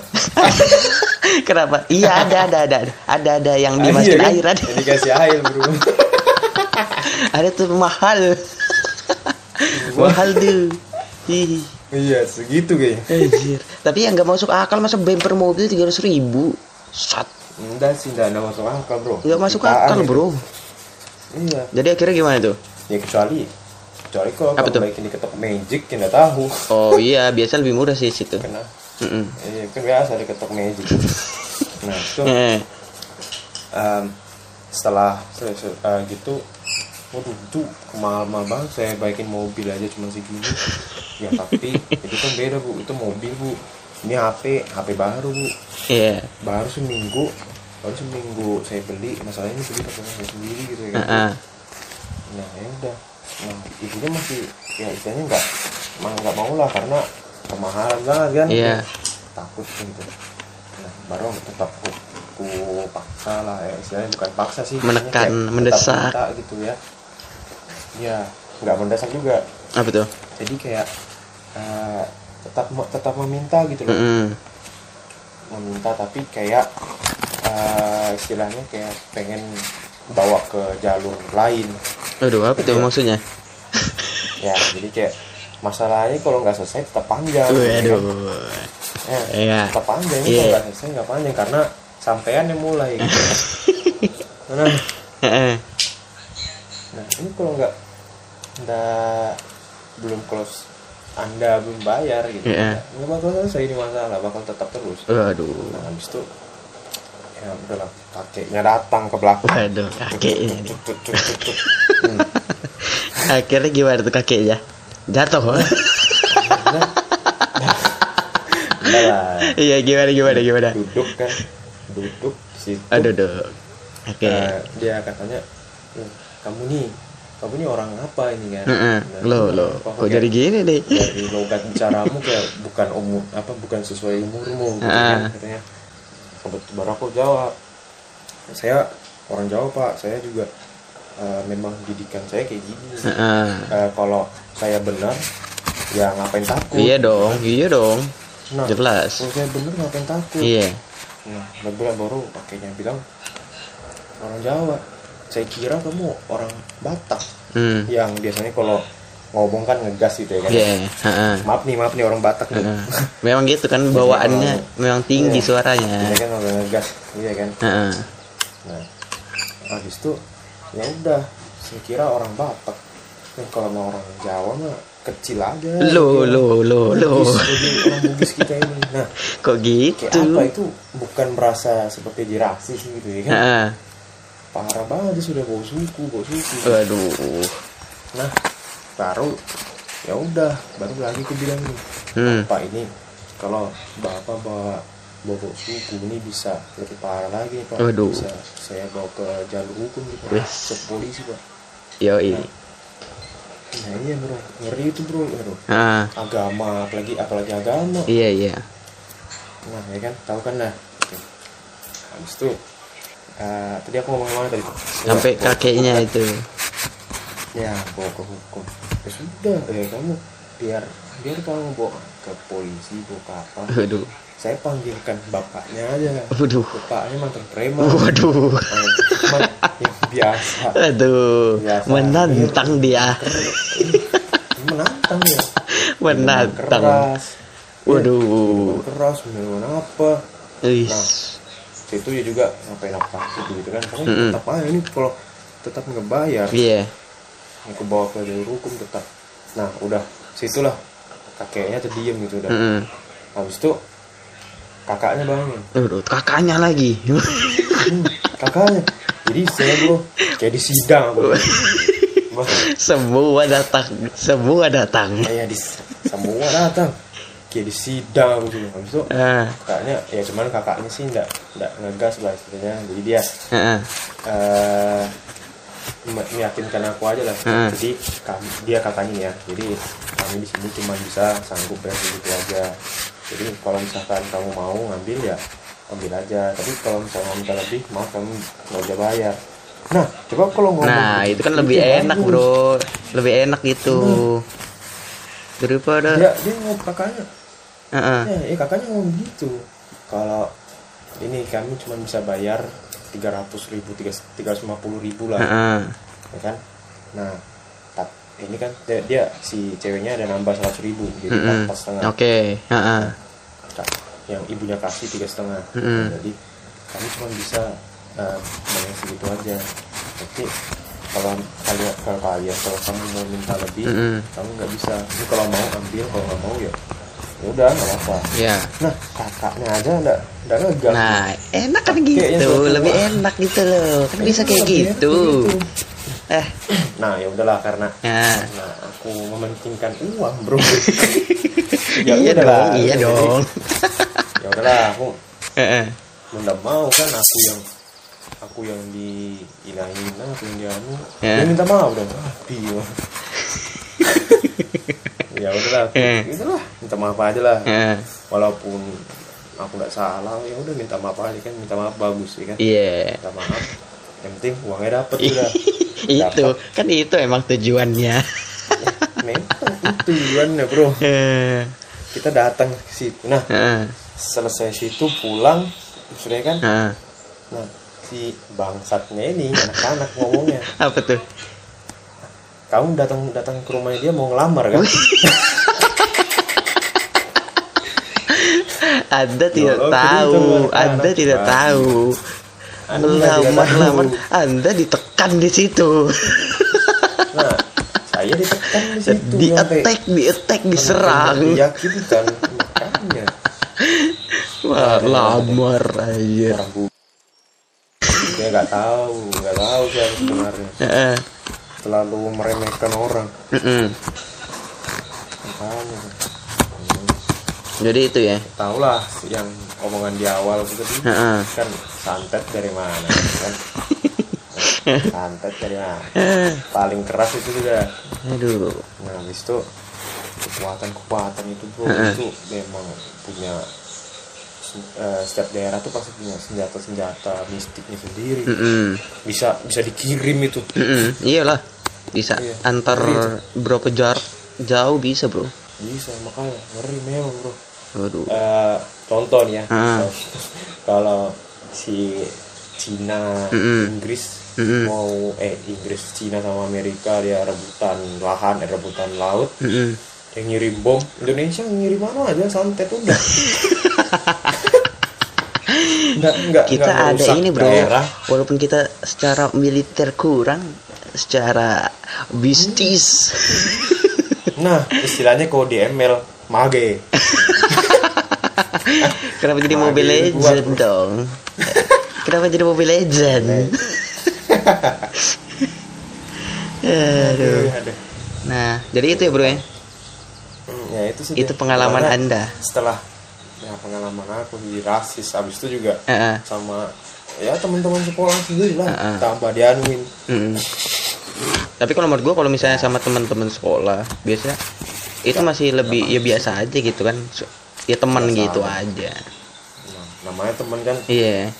Kenapa? Iya ada ada ada ada ada yang iya dimasukin kan? air ada Yang dikasih air bro ada tuh mahal. [laughs] Mahal tuh iya segitu kayaknya. Anjir. Tapi yang nggak masuk akal masa bumper mobil tiga ratus ribu. Sat, enggak sih enggak ada masuk akal bro. Nggak masuk akal itu. bro. Iya. Jadi akhirnya gimana tuh? ya kecuali kecuali kalau Apa tuh? baikin di ketok magic ya nggak tahu. Oh iya biasa lebih murah sih situ. Karena Mm-mm. iya kan biasa di ketok magic. Nah itu [laughs] Eh, em, setelah se- se- eh, gitu waduh itu mahal-mahal banget. Saya baikin mobil aja cuma segini. Ya tapi itu kan beda bu. Itu mobil bu. Ini HP HP baru bu. Iya. Baru seminggu. Baru seminggu saya beli. Masalahnya beli pakai saya sendiri gitu ya kan Heeh. nah ya udah. Nah ibunya masih ya istilahnya nggak emang nggak mau lah karena kemahalan banget kan? Iya. takut gitu. Nah baru tetap ku, ku paksa lah ya. Istilahnya bukan paksa sih Menekan, mendesak. minta gitu ya ya nggak mendesak juga Apa tuh? jadi kayak eh, tetap tetap meminta gitu loh Mm-mm. meminta tapi kayak eh, istilahnya kayak pengen bawa ke jalur lain Aduh apa tuh Iya. maksudnya? ya jadi kayak masalahnya kalau nggak selesai tetap panjang ya kan? Waduh Ya, Iya. tetap panjang Iya. kalau nggak selesai nggak panjang karena sampean yang mulai [laughs] gitu. ini kalau nggak nggak belum close anda belum bayar gitu. Iya. nggak bakal selesai ini masalah bakal tetap terus. Waduh. Nah habis itu ya udahlah kakeknya datang ke belakang. Waduh kakeknya. Tut. Hmm. Akhirnya gimana tuh kakeknya? Jatuh Iya gimana gimana gimana? Duduk kan duduk situ. Aduh duduk Oke. Nah, dia katanya "Eh, kamu nih kamu nih orang apa ini kan. Nah, Lo lo? Kok jadi gini nih? dari logat bicaramu kayak bukan umur apa bukan sesuai umurmu gitu Ah. kan katanya. Kebetulan baru aku jawab. Saya orang Jawa pak. Saya juga eh, memang didikan saya kayak gini. Eh, kalau saya benar ya ngapain takut? Iya dong Iya dong. Nah Jelas. kalau saya benar ngapain takut? Iya. Nah baru baru pakainya bilang orang Jawa saya kira kamu orang Batak Hmm. yang biasanya kalau ngomong kan ngegas gitu ya kan? Iya Heeh. maaf nih maaf nih orang Batak nih. Memang gitu kan bawaannya Memang tinggi Iya. suaranya. Iya kan orang ngegas. Iya kan? Nah habis itu ya udah saya kira orang Batak. Nah, kalau mau orang Jawa mah kecil aja. Lo lo lo lo. Bugis, lebih orang Bugis kita ini. Nah Kok kayak gitu? apa itu? Bukan merasa seperti dirasis gitu ya kan. Parah banget sudah bawa suku bawa suku. Waduh nah baru ya udah baru lagi aku bilang nih Hmm. Pak ini kalau bapak bawa bawa suku ini bisa lebih parah lagi pak. Waduh. bisa saya bawa ke jalur hukum gitu Wes. ke polisi pak. Yoi. Nah. Iya bro. Ngeri itu bro bro. Ah. Agama apalagi apalagi agama. Iya iya. Nah ya kan? Tahu kan lah habis itu eh, tadi aku ngomong mana tadi sampai Ya, kakeknya itu. Ya bawa ke hukum. Ya sudah eh kamu biar biar kamu bawa ke polisi bawa ke apa. Waduh. Saya panggilkan bapaknya aja. Waduh. Bapaknya mantan preman. Waduh. Eh, yang biasa. Aduh Biasa. menantang dia. Menantang ya menantang. Keras. Waduh. Keras minuman apa. Wis. Nah, itu ya juga ngapain apa gitu kan. Kamu Mm-mm. tetap aja ini kalau tetap ngebayar iya. aku bawa ke jalur hukum tetap. Nah udah situlah. Kakeknya terdiam gitu udah. Mm-mm. habis itu kakaknya bangun Waduh, kakaknya lagi. Hmm, [laughs] kakaknya. Jadi saya bro kayak di sidang. [laughs] Semua datang semua datang. Kayak di semua datang kayak di sidang gitu. Habis itu ah. kakaknya ya cuman kakaknya sih enggak enggak ngegas lah istilahnya. Jadi dia ah, eh me- meyakinkan aku aja lah. Hmm. jadi kami dia kakaknya ya jadi kami di sini cuma bisa sanggup bayar segitu aja. Jadi kalau misalkan kamu mau ngambil ya ambil aja. Tapi kalau misalnya kamu minta lebih maaf kamu nggak usah bayar. Nah coba kalau ngomong nah begitu, itu kan lebih enak bagus. bro. Lebih enak gitu. Daripada dia dia ngomong kakaknya Ya, ya kakaknya ngomong gitu. Kalau ini kami cuma bisa bayar tiga ratus ribu tiga ratus lima puluh ribu lah. Ah, ah. ya kan? Nah tap, ini kan dia, dia si ceweknya ada nambah seratus ribu jadi empat setengah. Oke ah. Kak, yang ibunya kasih tiga setengah. Mm-mm. jadi kami cuma bisa uh, bayar segitu aja. Tapi kalau kalian kalau kalian kalau kamu mau minta lebih Mm-mm. kamu nggak bisa. Ini kalau mau ambil kalau nggak mau ya ya udah nggak apa ya nah kakaknya aja nggak nggak ngegas nah enak kan gitu lebih enak gitu loh kan bisa kayak enak gitu eh nah ya udahlah karena ya Nah, aku mementingkan uang, bro. [laughs] iya udahlah. dong iya dong [laughs] Ya udahlah, aku nggak mau kan aku yang aku yang diinahin, aku yang dianu. Ya. Dia minta maaf dong. Ah. [laughs] ya udahlah, aku, Eh. udahlah, minta maaf aja lah. Eh, Walaupun aku nggak salah, ya udah minta maaf aja kan, minta maaf bagus ya kan. iya Minta maaf. Yang penting uangnya dapet udah. [laughs] itu kan itu emang tujuannya [laughs] Memang itu tujuannya, bro. Eh, Kita datang ke situ. Nah, eh, selesai situ pulang sudah kan eh. nah si bangsatnya ini anak-anak ngomongnya apa tuh kamu datang datang ke rumahnya dia mau ngelamar kan? [laughs] Anda tidak tahu anak tidak baru. tahu. Anda tidak melamar tahu. lamar anda ditekan di situ. Nah saya ditekan di situ di attack di attack diserang. Diyakinkan makanya. Wah, lamar aja. dia nggak tahu nggak tahu siapa sebenarnya. Terlalu meremehkan orang. Makanya. Jadi itu ya? Tahu lah yang omongan di awal itu tadi. Heeh. kan santet dari mana kan? [laughs] Santet dari mana? Paling keras itu juga aduh. Nah habis itu kekuatan kekuatan itu bro Heeh. itu memang punya eh, setiap daerah tuh pasti punya senjata senjata mistiknya sendiri. Mm-mm. bisa bisa dikirim itu. Mm-mm. iyalah bisa Iya. antar Ngeri berapa jarak jauh bisa bro bisa makanya ngeri memang bro waduh Eh, contoh nih ya Ah. [laughs] kalau si Cina Mm-mm. Inggris Mm-mm. mau eh Inggris Cina sama Amerika dia rebutan lahan eh, rebutan laut Mm-mm. yang ngirim bom Indonesia ngirim mana aja santet udah [laughs] nggak nggak kita nggak ada ini bro daerah. walaupun kita secara militer kurang secara bisnis nah istilahnya kalau di ML mage. [laughs] Kenapa jadi Mage mobile buat, legend bro. dong? Kenapa jadi mobile legend [laughs] aduh. Aduh. nah jadi itu ya bro ya? Hmm, ya itu sih itu pengalaman Karena anda. setelah ya pengalaman aku di rasis. Habis itu juga Heeh. sama ya teman-teman sekolah sendiri lah. Heeh. tambah dianuin. Mm-mm. tapi kalau menurut gua kalau misalnya sama teman-teman sekolah biasanya itu masih lebih ya biasa aja gitu kan. Ya teman gitu aja. aja. Nah, namanya teman kan. Iya.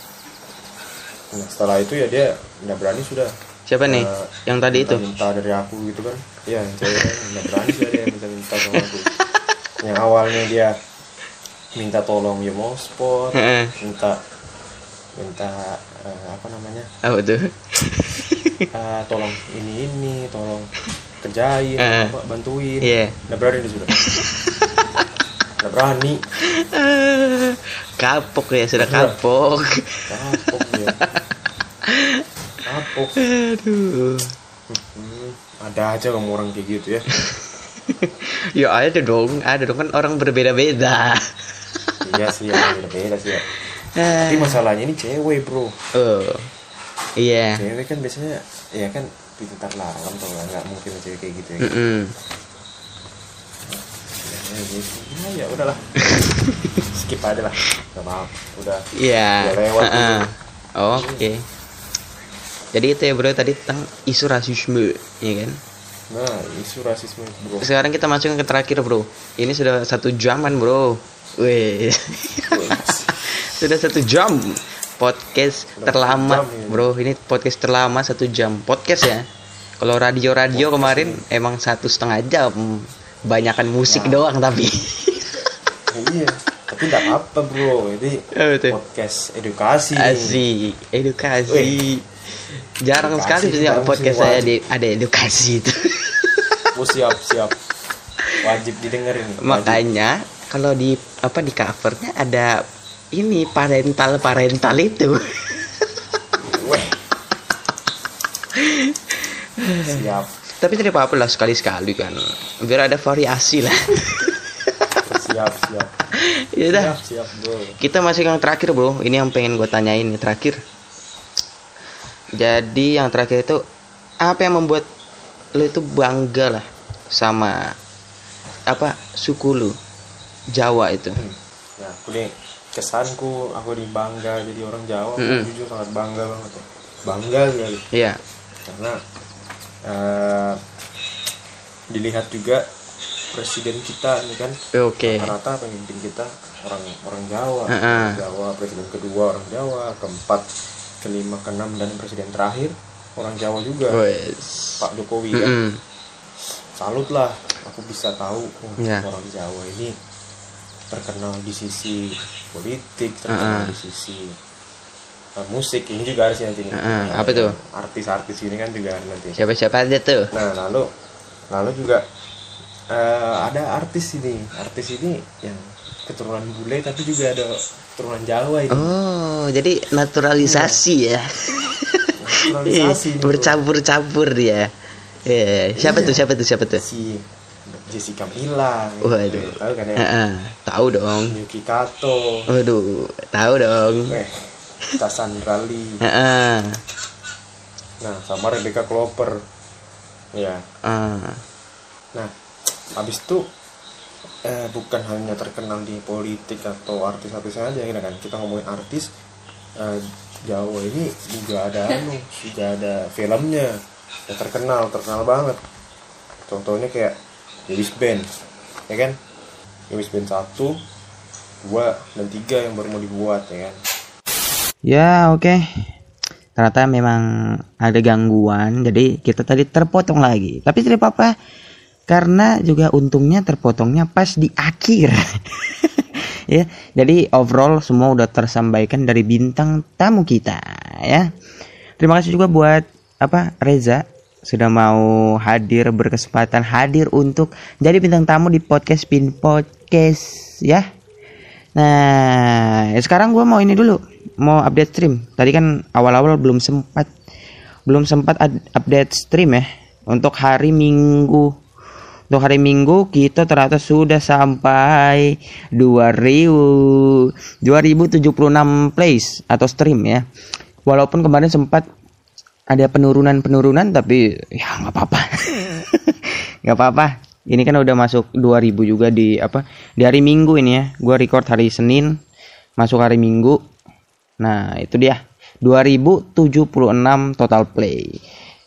Nah setelah itu ya dia nggak berani sudah. Siapa nih? Eh, yang tadi itu? minta dari aku gitu kan. Iya cewek kan. Nggak berani sudah dia minta minta sama aku. Yang awalnya dia minta tolong ya mau sport minta minta eh, apa namanya Apa tuh? Ah, [laughs] tolong ini ini tolong kerjain Eh. apa, bantuin Iya. nggak berani dia sudah nggak berani [laughs] kapok ya, sudah kapok. kapok dia kapok Aduh. Hmm, ada aja kamu orang kayak gitu ya [laughs] Ya ada dong, ada dong kan orang berbeda-beda. iya sih ya beda beda sih ya Ah. tapi masalahnya ini cewek bro Oh. Iya. cewek kan biasanya ya kan pintar lawan tuh nggak nggak mungkin cewek kayak gitu ya. Ya, gitu. Ya, ya udahlah [laughs] skip aja lah nggak maaf udah Iya. Udah lewat Heeh. Oke. Jadi itu ya bro tadi tentang isu rasisme, ya kan? nah isu rasisme bro Sekarang kita masuk ke terakhir bro. Ini sudah satu jaman bro. Wih. sudah satu jam podcast Udah terlama jam ini. bro. Ini podcast terlama satu jam podcast ya. Kalau radio-radio kemarin emang satu setengah jam. Banyakan musik doang tapi. Ya, iya tapi nggak apa bro ini podcast edukasi Asik, edukasi. Jarang Edukasi sekali sih, podcast saya wajib. di ada edukasi itu. oh siap siap wajib didengerin wajib. Makanya kalau di apa di covernya ada ini parental parental itu. Siap Tapi tidak apa-apa lah sekali-sekali kan. Biar ada variasi lah. siap siap ya udah. siap siap bro Kita masih yang terakhir bro. Ini yang pengen gue tanyain nih terakhir. Jadi yang terakhir itu apa yang membuat lo itu bangga lah sama apa suku lu Jawa itu. nah aku nih kesanku aku di bangga jadi orang Jawa aku Mm-mm. jujur sangat bangga banget ya. bangga sekali Iya. karena eh, dilihat juga presiden kita ini kan Oke. rata-rata pemimpin kita orang orang Jawa Heeh. Orang Jawa presiden kedua orang Jawa keempat kelima keenam dan presiden terakhir orang Jawa juga Wes. Pak Jokowi kan Mm-mm. salut lah aku bisa tahu oh, Iya. orang Jawa ini terkenal di sisi politik terkenal Heeh. di sisi uh, musik ini juga harus nanti. Heeh, Nah, apa tuh? artis-artis ini kan juga nanti Siapa-siapa aja tuh. nah lalu lalu juga eh, ada artis ini artis ini yang keturunan bule tapi juga ada keturunan Jawa ini Oh, jadi naturalisasi ya. naturalisasi [laughs] ini, bro. Bercampur-campur dia. Eh, siapa Iya. tuh? Siapa tuh? Siapa tuh? si Jessica Mila gitu. Waduh. tahu kan ya Heeh, tahu dong. Yuki Kato Waduh, tahu dong. eh Cassandra Lee Heeh. nah sama Rebecca Clover ya Ah. nah habis itu eh, bukan hanya terkenal di politik atau artis-artis saja ya kan kita ngomongin artis eh, Jawa ini juga ada anu juga ada filmnya yang terkenal terkenal banget contohnya kayak Yowis Band ya kan Yowis Band satu dua dan tiga yang baru mau dibuat ya kan Ya, oke. Ternyata memang ada gangguan, jadi kita tadi terpotong lagi. Tapi tidak apa-apa, karena juga untungnya terpotongnya pas di akhir. [laughs] ya, jadi overall semua udah tersampaikan dari bintang tamu kita, ya. Terima kasih juga buat apa Reza sudah mau hadir berkesempatan hadir untuk jadi bintang tamu di podcast Pin Podcast ya. Nah, sekarang gue mau ini dulu, mau update stream. Tadi kan awal-awal belum sempat, belum sempat update stream ya. Untuk hari Minggu, untuk hari Minggu kita ternyata sudah sampai 2000 2076 plays atau stream ya. Walaupun kemarin sempat ada penurunan-penurunan tapi ya nggak apa-apa. [laughs] nggak apa-apa. Ini kan udah masuk 2000 juga di apa? Di hari Minggu ini ya. Gua record hari Senin, masuk hari Minggu. Nah, itu dia. 2076 total play.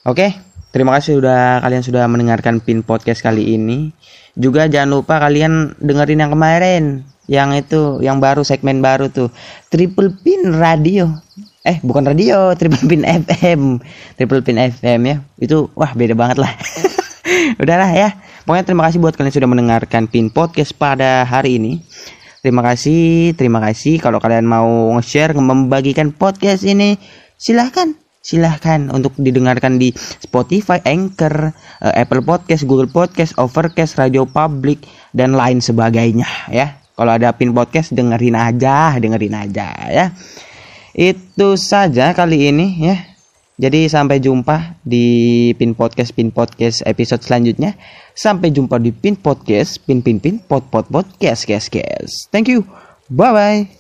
Oke, terima kasih sudah kalian sudah mendengarkan Pin Podcast kali ini. Juga jangan lupa kalian dengerin yang kemarin, yang itu, yang baru segmen baru tuh, Triple Pin Radio. Eh bukan radio triple pin FM triple pin FM ya. Itu wah beda banget lah. [laughs] Udahlah ya. Pokoknya terima kasih buat kalian sudah mendengarkan pin podcast pada hari ini. Terima kasih terima kasih. Kalau kalian mau nge-share membagikan podcast ini silahkan. Silahkan untuk didengarkan di Spotify, Anchor, uh, Apple Podcast, Google Podcast, Overcast, Radio Public dan lain sebagainya ya. Kalau ada pin podcast dengerin aja, dengerin aja ya. Itu saja kali ini ya. Jadi sampai jumpa di pin podcast pin podcast episode selanjutnya. Sampai jumpa di pin podcast pin pin pin pot pot podcast guys guys. Thank you. Bye bye.